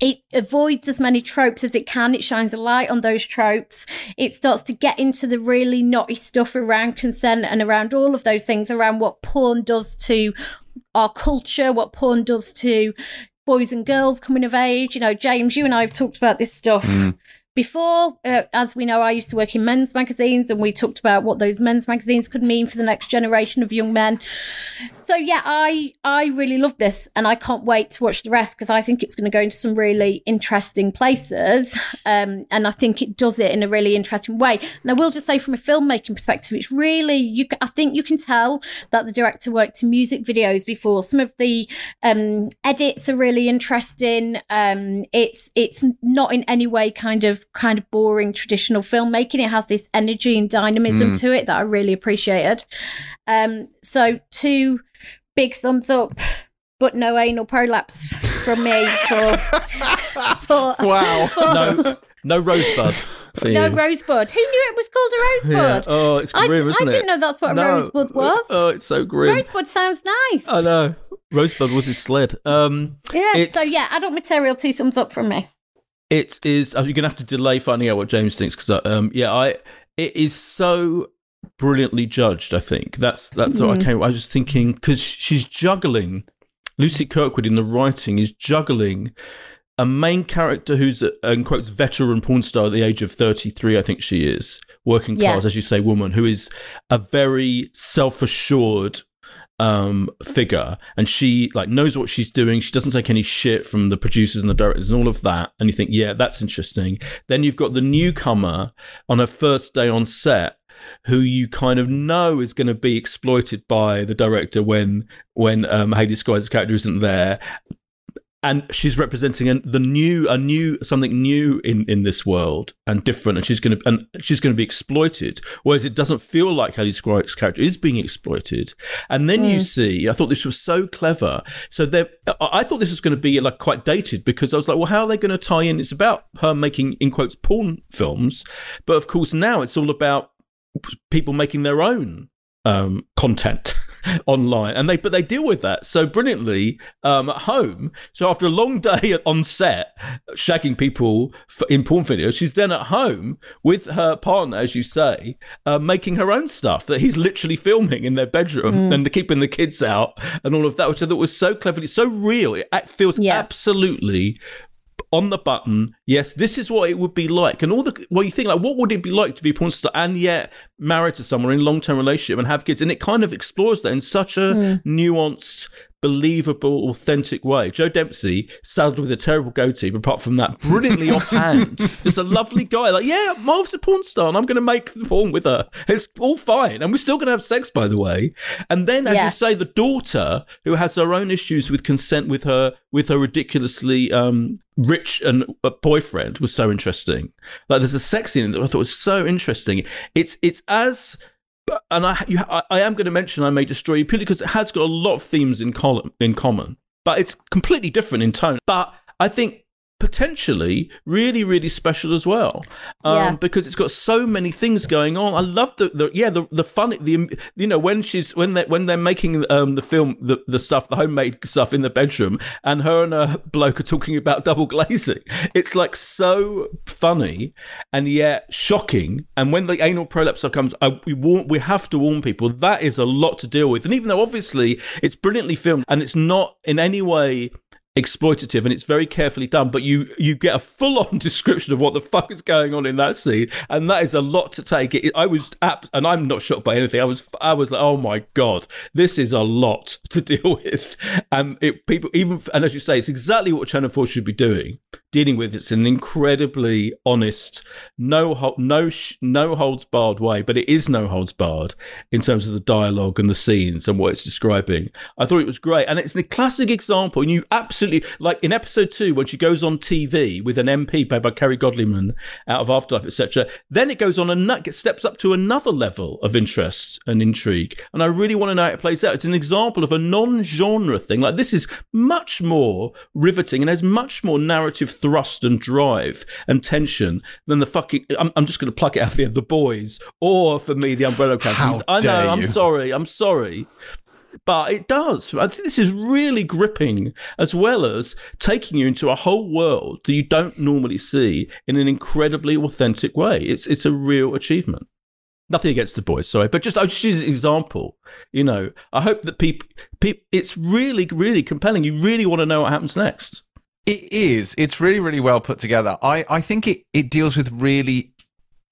it avoids as many tropes as it can. It shines a light on those tropes. It starts to get into the really knotty stuff around consent and around all of those things, around what porn does to our culture, what porn does to boys and girls coming of age. You know, James, you and I have talked about this stuff. Mm before, uh, as we know, I used to work in men's magazines, and we talked about what those men's magazines could mean for the next generation of young men. So yeah, I I really love this, and I can't wait to watch the rest because I think it's going to go into some really interesting places, um, and I think it does it in a really interesting way. And I will just say, from a filmmaking perspective, it's really you. I think you can tell that the director worked in music videos before. Some of the um, edits are really interesting. Um, it's it's not in any way kind of kind of boring traditional filmmaking. It has this energy and dynamism mm. to it that I really appreciated. Um, so two big thumbs up, but no anal prolapse from me for, <laughs> for wow. <laughs> For, no, no rosebud. No rosebud. Who knew it was called a rosebud? Yeah. Oh, it's grim, I, isn't I it? didn't know that's what no. a rosebud was. Oh, it's so grim. Rosebud sounds nice. I know. Rosebud was his sled. Um, yeah. So yeah, adult material. Two thumbs up from me. It is. You're gonna have to delay finding out what James thinks because, um, yeah, I. It is so brilliantly judged. I think that's that's mm. what I mm. came. I was thinking because she's juggling. Lucy Kirkwood in the writing is juggling a main character who's a, in quotes veteran porn star at the age of 33 i think she is working class yeah. as you say woman who is a very self-assured um, figure, and she like knows what she's doing. She doesn't take any shit from the producers and the directors and all of that. And you think, yeah, that's interesting. Then you've got the newcomer on her first day on set, who you kind of know is going to be exploited by the director when when um, Hayley Squires' character isn't there, and she's representing a, the new a new something new in in this world and different and she's going to and she's going to be exploited whereas it doesn't feel like Hayley Squires' character is being exploited. And then mm. you see I thought this was so clever. So there I thought this was going to be like quite dated because I was like well how are they going to tie in? It's about her making in quotes porn films but of course now it's all about people making their own um, content <laughs> online, and they but they deal with that so brilliantly um, at home. So after a long <laughs> day on set, shagging people in porn videos, she's then at home with her partner, as you say, uh, making her own stuff that he's literally filming in their bedroom mm. and keeping the kids out and all of that, which I thought was so cleverly, so real. It feels yeah. absolutely on the button. Yes, this is what it would be like. And all the well, you think like, what would it be like to be a porn star and yet married to someone in a long term relationship and have kids? And it kind of explores that in such a mm. nuanced, believable, authentic way. Joe Dempsie, saddled with a terrible goatee, but apart from that, brilliantly offhand. <laughs> Just a lovely guy. Like, yeah, Marv's a porn star, and I'm going to make the porn with her. It's all fine, and we're still going to have sex, by the way. And then, as yeah. you say, the daughter who has her own issues with consent with her with her ridiculously um, rich and uh, boyfriend was so interesting. Like, there's a sex scene that I thought was so interesting. It's it's as and I, you, I am going to mention I May Destroy You purely because it has got a lot of themes in, column, in common, but it's completely different in tone. But I think potentially really really special as well. Um, yeah. because it's got so many things going on. I love the, the yeah the the fun the you know when she's when they when they're making um the film the, the stuff the homemade stuff in the bedroom and her and her <laughs> bloke are talking about <laughs> double glazing. It's like so funny and yet shocking. And when the anal prolapse comes I, we warn, we have to warn people. That is a lot to deal with. And even though obviously it's brilliantly filmed and it's not in any way exploitative and it's very carefully done but you you get a full-on <laughs> description of what the fuck is going on in that scene and that is a lot to take. It, i was apt and i'm not shocked by anything. I was i was like oh my god this is a lot to <laughs> deal with. And it people even and as you say it's exactly what channel 4 should be doing dealing with it's an incredibly honest no no no holds barred way but it is no holds barred in terms of the dialogue and the scenes and what it's describing i thought it was great and it's the classic example and you absolutely like in episode two when she goes on TV with an MP played by Kerry Godliman out of Afterlife, etc. Then it goes on and steps up to another level of interest and intrigue, and I really want to know how it plays out. It's an example of a non-genre thing. Like this is much more riveting and has much more narrative thrust and drive and tension than the fucking. I'm, I'm just going to pluck it out there. The boys, or for me, the Umbrella Academy. I know. You. I'm sorry. I'm sorry but it does. I think this is really gripping, as well as taking you into a whole world that you don't normally see in an incredibly authentic way. It's it's a real achievement. Nothing against the boys, sorry, but just I just use an example. You know, I hope that people, people, it's really, really compelling. You really want to know what happens next. It is. It's really, really well put together. I, I think it, it deals with really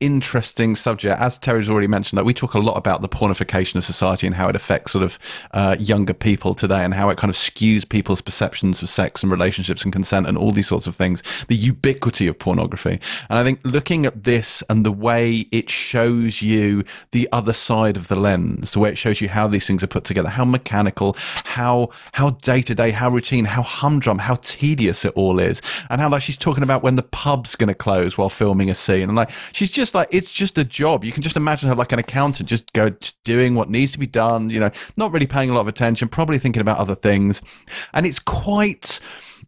interesting subject. As Terry's already mentioned, that we talk a lot about the pornification of society and how it affects sort of uh, younger people today and how it kind of skews people's perceptions of sex and relationships and consent and all these sorts of things. The ubiquity of pornography. And I think looking at this and the way it shows you the other side of the lens, the way it shows you how these things are put together, how mechanical, how how day to day, how routine, how humdrum, how tedious it all is, and how like she's talking about when the pub's going to close while filming a scene, and like she's just just like it's just a job. You can just imagine her like an accountant, just go just doing what needs to be done. You know, not really paying a lot of attention, probably thinking about other things, and it's quite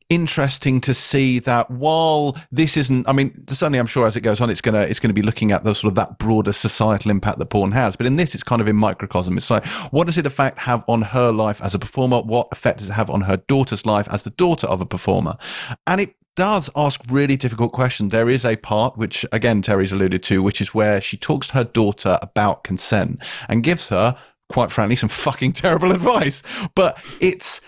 interesting to see that while this isn't i mean certainly i'm sure as it goes on it's gonna it's gonna be looking at the sort of that broader societal impact that porn has but in this it's kind of in microcosm it's like what does it effect have on her life as a performer what effect does it have on her daughter's life as the daughter of a performer and it does ask really difficult questions. There is a part, which again Terry's alluded to, which is where she talks to her daughter about consent and gives her, quite frankly, some <laughs> fucking terrible <laughs> advice. But it's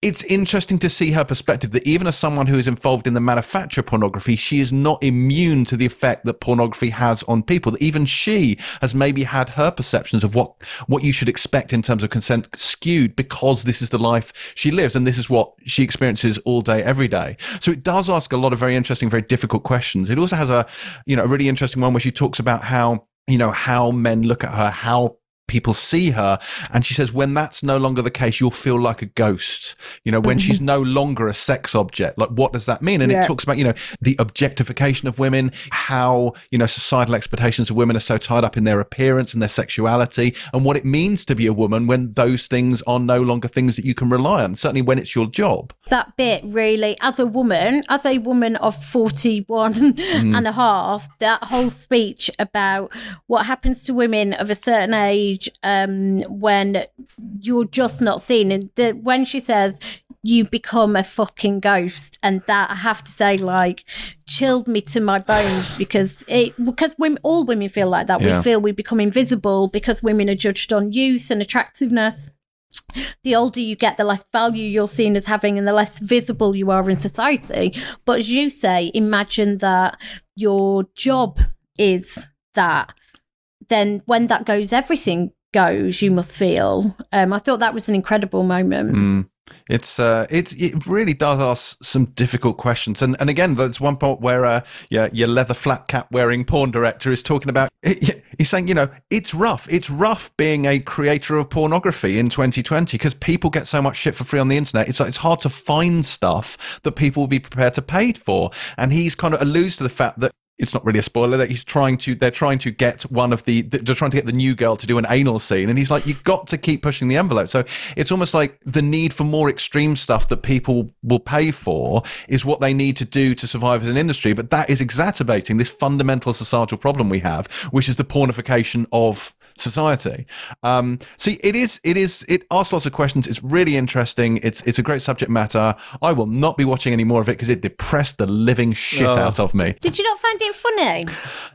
it's interesting to see her perspective that even as someone who is involved in the manufacture of pornography, she is not immune to the effect that pornography has on people. That even she has maybe had her perceptions of what, what you should expect in terms of consent skewed because this is the life she lives and this is what she experiences all day, every day. So it does ask a lot of very interesting, very difficult questions. It also has a, you know, a really interesting one where she talks about how you know how men look at her how people see her and she says when that's no longer the case you'll feel like a ghost you know when she's <laughs> no longer a sex object like what does that mean and yeah. it talks about you know the objectification of women how you know societal expectations of women are so tied up in their appearance and their sexuality and what it means to be a woman when those things are no longer things that you can rely on certainly when it's your job that bit really as a woman as a woman of 41 mm. and a half that whole speech about what happens to women of a certain age um, when you're just not seen. And the, when she says you become a fucking ghost, and that I have to say, like, chilled me to my bones because it because women, all women feel like that. Yeah. We feel we become invisible because women are judged on youth and attractiveness the older you get, the less value you're seen as having and the less visible you are in society. But as you say, imagine that your job is that then when that goes, everything goes. You must feel. Um, I thought that was an incredible moment. Mm. It's uh, it it really does ask some difficult questions, and and again, there's one part where uh, yeah, your leather flat cap wearing porn director is talking about. <laughs> He's saying, you know, it's rough. It's rough being a creator of pornography in 2020 because people get so much shit for free on the internet. It's like it's hard to find stuff that people will be prepared to pay for, and he's kind of alludes to the fact that it's not really a spoiler that he's trying to they're trying to get one of the they're trying to get the new girl to do an anal scene and he's like you've got to keep pushing the envelope. So it's almost like the need for more extreme stuff that people will pay for is what they need to do to survive as an industry but that is exacerbating this fundamental societal problem we have which is the pornification of society. Um, see, it is, it is, it asks lots of questions. It's really interesting. It's, it's a great subject matter. I will not be watching any more of it because it depressed the living shit oh. out of me. Did you not find it funny?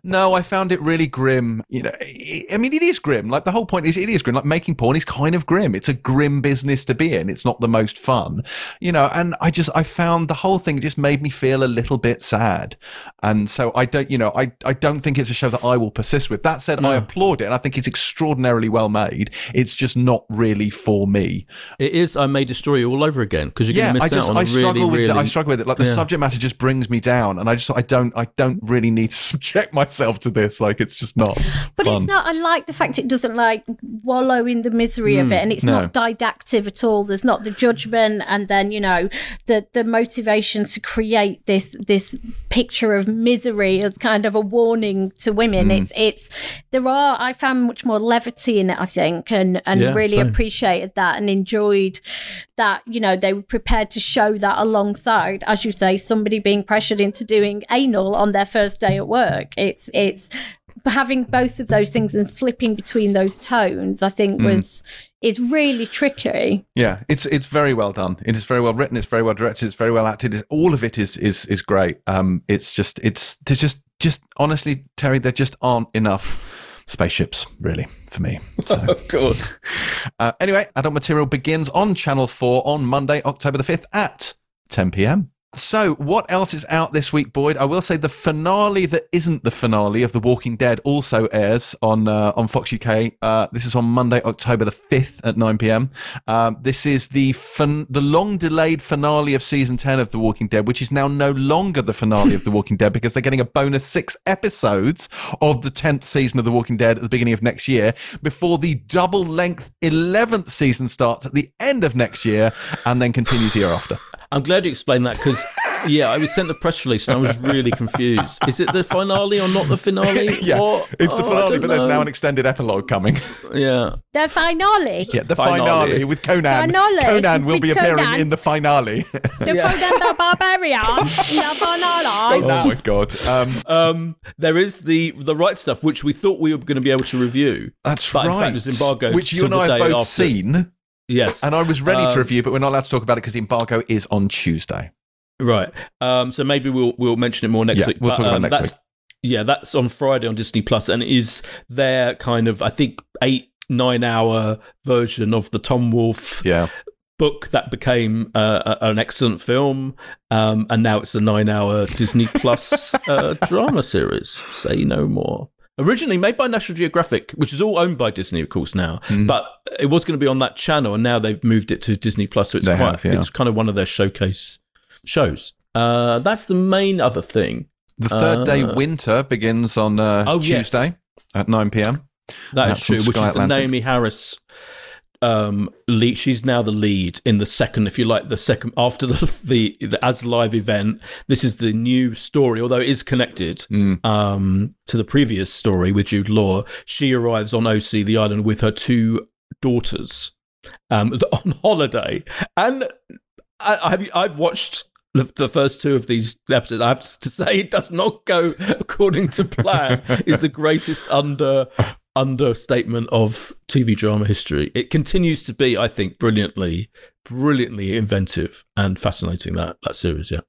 No, I found it really grim. You know, I mean, it is grim. Like the whole point is, it is grim. Like making porn is kind of grim. It's a grim business to be in. It's not the most fun, you know. And I just, I found the whole thing just made me feel a little bit sad. And so I don't, you know, I, I don't think it's a show that I will persist with. That said, no. I applaud it, and I think it's extraordinarily well made. It's just not really for me. It is. I may destroy you all over again because you're yeah, going to miss I just, out on I struggle really, with really... it. I struggle with it. Like the yeah. subject matter just brings me down, and I just I don't I don't really need to <laughs> subject myself to this. Like it's just not. But fun. it's not. I like the fact it doesn't like wallow in the misery mm, of hmm. it, and it's no. not didactic at all. There's not the judgment, and then you know the the motivation to create this this picture of misery as kind of a warning to women. Mm. It's it's there are I found much more levity in it, I think, and and yeah, really same. appreciated that and enjoyed that. You know, they were prepared to show that alongside, as you say, somebody being pressured into doing anal on their first day at work. It's it's having both of those things and slipping between those tones, I think Mm. was is really tricky. Yeah, it's it's very well done. It is very well written. It's very well directed. It's very well acted. It's, all of it is is is great. Um, it's just it's there's just just honestly, Terry, there just aren't enough spaceships really for me. So. <laughs> Of course. <laughs> Uh, anyway, Adult Material begins on Channel 4 on Monday, October the 5th at 10 p.m. So, what else is out this week, Boyd? I will say the finale that isn't the finale of The Walking Dead also airs on uh, on Fox UK. Uh, this is on Monday, October the fifth at nine pm. Um, this is the fin- the long delayed finale of season ten of The Walking Dead, which is now no longer the finale of The Walking Dead because they're getting a bonus six episodes of the tenth season of The Walking Dead at the beginning of next year before the double length eleventh season starts at the end of next year and then continues year after. I'm glad you explained that because, yeah, I was sent the press release and I was really confused. Is it the finale or not the finale? <laughs> yeah, What? it's the Oh, finale, don't but there's know. now an extended epilogue coming. <laughs> Yeah. The finale. Yeah, the Finale. finale, with Conan. Finale Conan will with be appearing Conan. in the finale. The Conan the <laughs> Barbarian. the finale. oh my god. Um, Um, there is the the right stuff, which we thought we were going to be able to review. that's But in right. fact, it's embargoed which you and I have both after. seen, Yes. and I was ready to Um, review, but we're not allowed to talk about it because the embargo is on Tuesday. Right. Um, so maybe we'll we'll mention it more next Yeah, week. we'll But, talk about um, it next that's, week. Yeah, that's on Friday on Disney Plus, and it is their kind of I think eight nine hour version of the Tom Wolfe Yeah. book that became uh, a- an excellent film, um, and now it's a nine hour Disney Plus uh, <laughs> drama series. Say no more. Originally made by National Geographic, which is all owned by Disney, of course, now. Mm. But it was going to be on that channel, and now they've moved it to Disney Plus. So it's They quite, have, yeah. it's kind of one of their showcase shows. Uh, that's the main other thing. The third day Uh, winter begins on uh, Oh, yes. Tuesday at 9 p.m. That is true, which is the Naomie Harris um lead she's now the lead in the second if you like the second after the <laughs> the, the as live event this is the new story although it is connected Mm. um to the previous story with Jude Law she arrives on Osea the island with her two daughters um <laughs> on holiday and I, I've I've watched the, the first two of these episodes, I have to <laughs> say, it does not go according to plan. is the greatest under understatement of TV drama history. It continues to be, I think, brilliantly, brilliantly inventive and fascinating. That that series, yeah.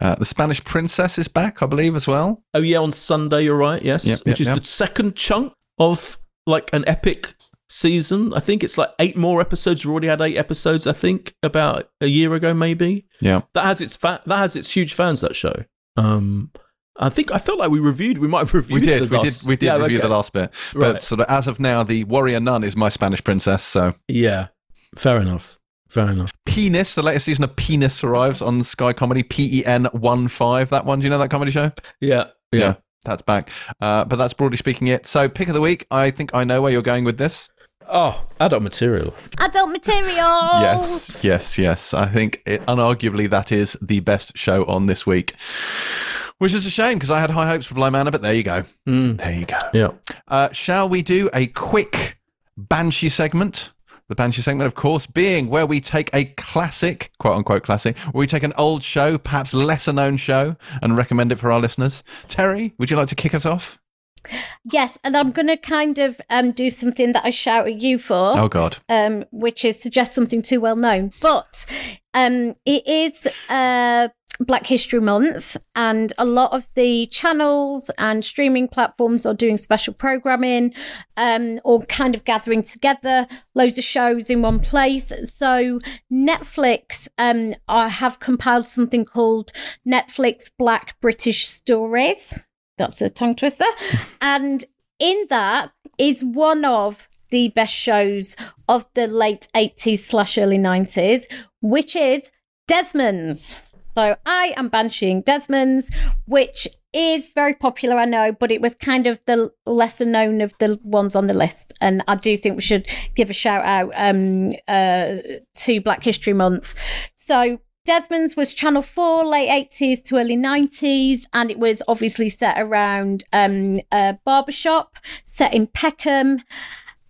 Uh, the Spanish Princess is back, I believe, as well. Oh yeah, on Sunday, you're right. Yes, Yep, which yep, is yep. the second chunk of like an epic season. I think it's like eight more episodes. We've already had eight episodes. I think about a year ago, maybe. Yeah. That has its fa- that has its huge fans. That show. Um, I think I felt like we reviewed. We might have reviewed. We did. the We last- did. We did Yeah, review okay. the last bit, but Right. sort of as of now, the warrior nun is my Spanish princess. So Yeah, fair enough. Fair enough. Penis, the latest season of Penis arrives on Sky Comedy. P E N one five. That one. Do you know that comedy show? Yeah, yeah. that's back. Uh, but that's broadly speaking it. So pick of the week. I think I know where you're going with this. Oh, adult material. Adult material. Yes, yes, yes. I think it, unarguably that is the best show on this week. Which is a shame because I had high hopes for Bly Manor, but there you go. Mm, There you go. yeah. Uh, shall we do a quick Banshee segment? The Banshee segment, of course, being where we take a classic, quote unquote classic, where we take an old show, perhaps lesser known show, and recommend it for our listeners. Terry, would you like to kick us off? Yes, and I'm going to kind of um, do something that I shout at you for. Oh, God. um, which is suggest something too well known. But um, it is uh, Black History Month, and a lot of the channels and streaming platforms are doing special programming um, or kind of gathering together loads of shows in one place. So Netflix um, I have compiled something called Netflix Black British Stories. That's a tongue twister. <laughs> and in that is one of the best shows of the late 80s slash early 90s, which is Desmond's. So I am bansheeing Desmond's, which is very popular, I know, but it was kind of the lesser known of the ones on the list. And I do think we should give a shout out um, uh, to Black History Month. So Desmond's was Channel 4, late 80s to early 90s, and it was obviously set around um, a barbershop set in Peckham.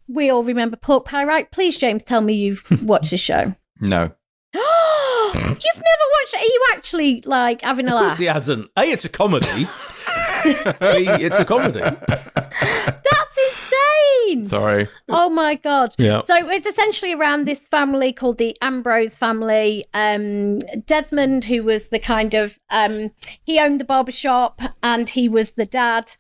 We all remember Pork Pie, right? Please, James, tell me you've <laughs> watched the show. No. <gasps> <gasps> <laughs> You've never watched? Are you actually like having a Of course laugh? he hasn't. A, it's a comedy. <laughs> it's a comedy. That's insane. Sorry. Oh my god. Yeah. So it's essentially around this family called the Ambrose family. Um, Desmond, who was the kind of um, he owned the barber shop and he was the dad.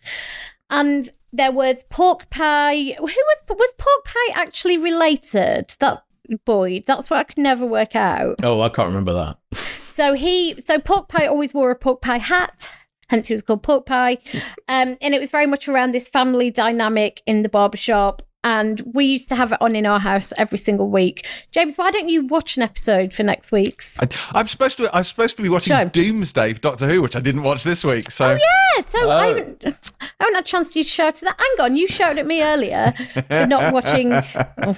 And there was pork pie. Who was was pork pie actually related? That boy. That's what I could never work out. Oh, I can't remember that. <laughs> So he, so pork pie always wore a pork pie hat. Hence, he was called pork pie. <laughs> Um, and it was very much around this family dynamic in the barbershop. And we used to have it on in our house every single week. James, why don't you watch an episode for next week's? I, I'm supposed to. I'm supposed to be watching Show. Doomsday Doctor Who, which I didn't watch this week. So Yeah, so I, Oh. haven't, I haven't had a chance to shout to that. Hang on, you shouted at me earlier for not watching. Oh,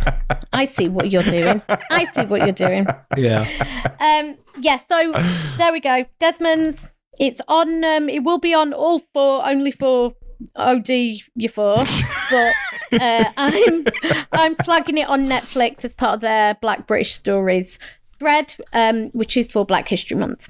<laughs> I see what you're doing. I see what you're doing. Yeah. Um, yeah, so there we go. Desmond's. It's on. Um, it will be on all four, only for OD you four, but uh, I'm I'm flagging it on Netflix as part of their Black British Stories thread, um, which is for Black History Month.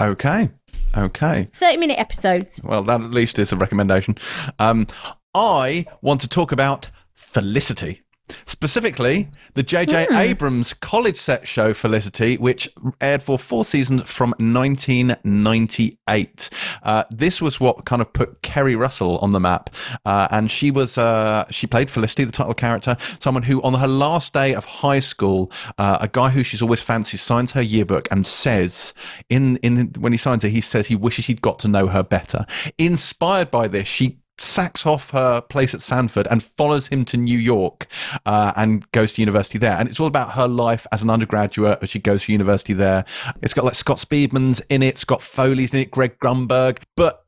okay, okay. Thirty minute episodes. Well, that at least is a recommendation. Um, I want to talk about Felicity. Specifically, the J.J. Abrams college set show Felicity, which aired for four seasons from 1998. Uh, this was what kind of put Keri Russell on the map, uh, and she was uh, she played Felicity, the title character, someone who on her last day of high school, uh, a guy who she's always fancied signs her yearbook and says in in when he signs it, he says he wishes he'd got to know her better. Inspired by this, she sacks off her place at Stanford and follows him to New York uh, and goes to university there. And it's all about her life as an undergraduate as she goes to university there. It's got like Scott Speedman's in it, Scott Foley's in it, Greg Grunberg. But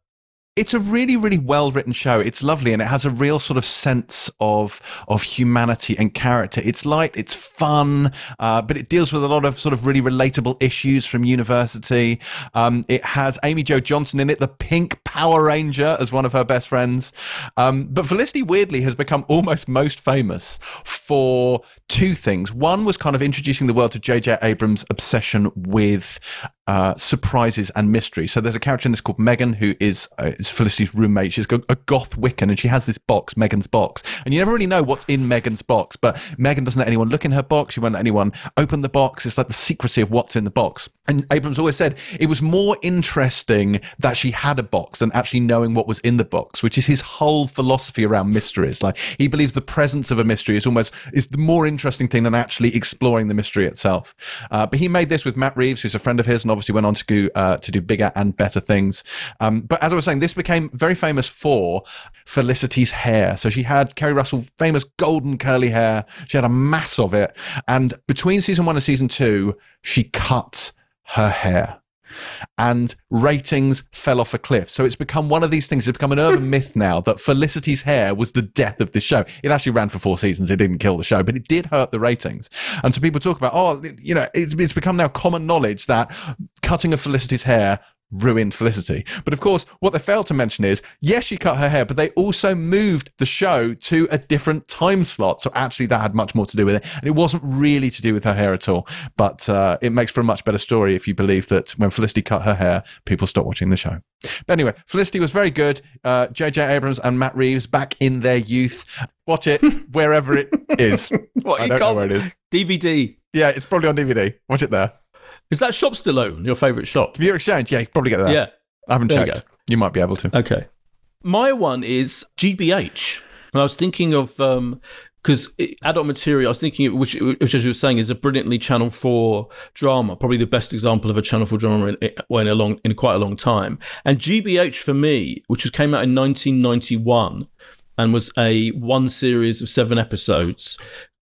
it's a really, really well written show. It's lovely and it has a real sort of sense of of humanity and character. It's light, it's fun, uh, but it deals with a lot of sort of really relatable issues from university. Um, it has Amy Jo Johnson in it, the Pink Power Ranger, as one of her best friends. Um, but Felicity weirdly has become almost most famous for two things. One was kind of introducing the world to J.J. Abrams' obsession with uh, surprises and mysteries. So there's a character in this called Megan who is, uh, is Felicity's roommate. She's got a goth Wiccan and she has this box, Megan's box. And you never really know what's in Megan's box, but Megan doesn't let anyone look in her box. She won't let anyone open the box. It's like the secrecy of what's in the box. And Abrams always said it was more interesting that she had a box than actually knowing what was in the box, which is his whole philosophy around mysteries. Like he believes the presence of a mystery is almost is the more interesting thing than actually exploring the mystery itself. Uh, but he made this with Matt Reeves, who's a friend of his, and obviously went on to do, uh, to do bigger and better things. Um, but as I was saying, this became very famous for Felicity's hair. So she had Keri Russell famous golden curly hair. She had a mass of it, and between season one and season two, she cut her hair and ratings fell off a cliff. So it's become one of these things. It's become an urban <laughs> myth now that Felicity's hair was the death of the show. It actually ran for four seasons. It didn't kill the show, but it did hurt the ratings. And so people talk about, oh, you know, it's, it's become now common knowledge that cutting of Felicity's hair ruined Felicity. But of course, what they failed to mention is, yes, she cut her hair, but they also moved the show to a different time slot. So actually, that had much more to do with it. And it wasn't really to do with her hair at all. But uh, it makes for a much better story if you believe that when Felicity cut her hair, people stopped watching the show. But anyway, Felicity was very good. Uh, J.J. Abrams and Matt Reeves back in their youth. Watch it <laughs> wherever it is. What I don't know where it is. DVD. Yeah, it's probably on DVD. Watch it there. Is that shop still open? Your favourite shop? Computer Exchange. Yeah, you probably get that. Yeah. I haven't There you checked. You might be able to. Okay. My one is GBH. And I was thinking of because adult material. I was thinking, which, which as you were saying, is a brilliantly Channel Four drama, probably the best example of a Channel Four drama in, in a long in quite a long time. And GBH for me, which was came out in 1991 and was a one series of seven episodes,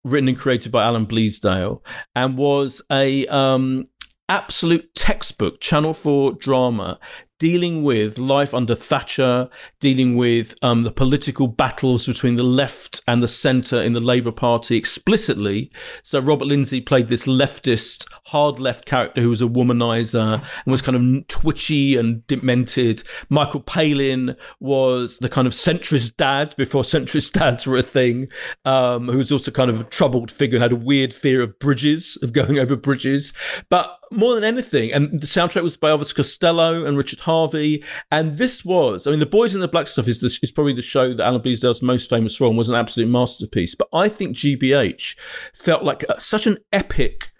written and created by Alan Bleasdale, and was a um, absolute textbook Channel 4 drama dealing with life under Thatcher, dealing with um, the political battles between the left and the centre in the Labour Party explicitly. So Robert Lindsay played this leftist, hard left character who was a womanizer and was kind of twitchy and demented. Michael Palin was the kind of centrist dad before <laughs> centrist dads were a thing, um, who was also kind of a troubled figure and had a weird fear of bridges, of going over bridges. But more than anything, and the soundtrack was by Elvis Costello and Richard Harvey. And this was, I mean, The Boys in the Black Stuff is, the, is probably the show that Alan Bleasdale's most famous for and was an absolute masterpiece. But I think GBH felt like a, such an epic,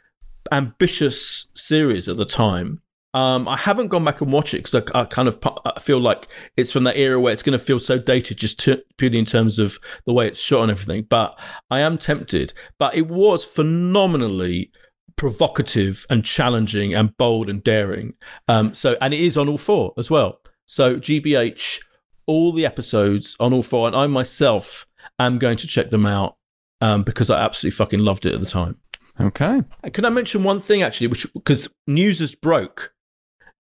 ambitious series at the time. Um, I haven't gone back and watched it because I, I, kind of I feel like it's from that era where it's going to feel so dated, just to, purely in terms of the way it's shot and everything. But I am tempted. But it was phenomenally provocative and challenging and bold and daring. Um, so, and it is on all four as well. So, GBH, all the episodes on all four, and I myself am going to check them out um, because I absolutely fucking loved it at the time. Okay. can I mention one thing actually, which because news has broke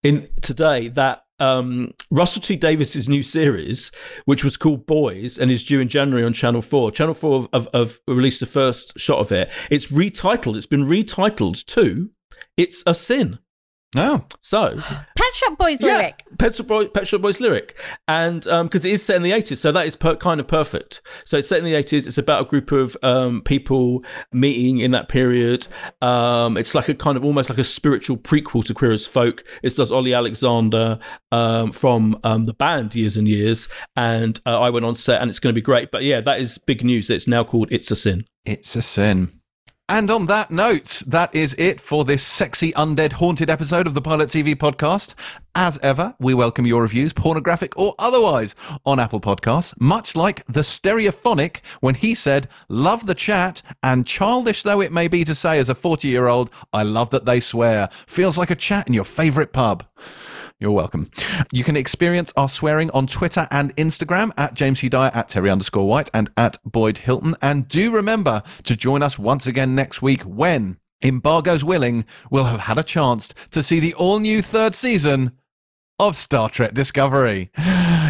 in today that um, Russell T Davies's new series, which was called Boys and is due in January on Channel 4. Channel 4 have, have released the first shot of it. It's retitled, it's been retitled to It's a Sin. Oh. So Pet Shop Boys yeah, lyric. Pet Shop, Boy, Pet Shop Boys lyric, and because um, it is set in the eighties, so that is per- kind of perfect. So it's set in the eighties. It's about a group of um, people meeting in that period. Um, it's like a kind of almost like a spiritual prequel to Queer as Folk. It does Ollie Alexander um, from um, the band Years and Years, and uh, I went on set, and it's going to be great. But yeah, that is big news. It's now called It's a Sin. It's a sin. And on that note, that is it for this sexy undead haunted episode of the Pilot TV podcast. As ever, we welcome your reviews, pornographic or otherwise, on Apple Podcasts, much like the stereophonic when he said, Love the chat, and childish though it may be to say as a 40 year old, I love that they swear. Feels like a chat in your favourite pub. You're welcome. You can experience our swearing on Twitter and Instagram at James C. Dyer, at Terry underscore White, and at Boyd Hilton. And do remember to join us once again next week when, embargoes willing, we'll have had a chance to see the all new third season of Star Trek Discovery.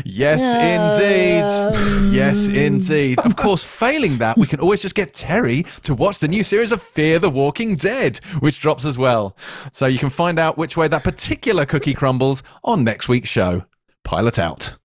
Yes, indeed. Um. Yes, indeed. Of course, failing that, we can always just get Terry to watch the new series of Fear the Walking Dead, which drops as well. So you can find out which way that particular cookie crumbles on next week's show. Pilot out.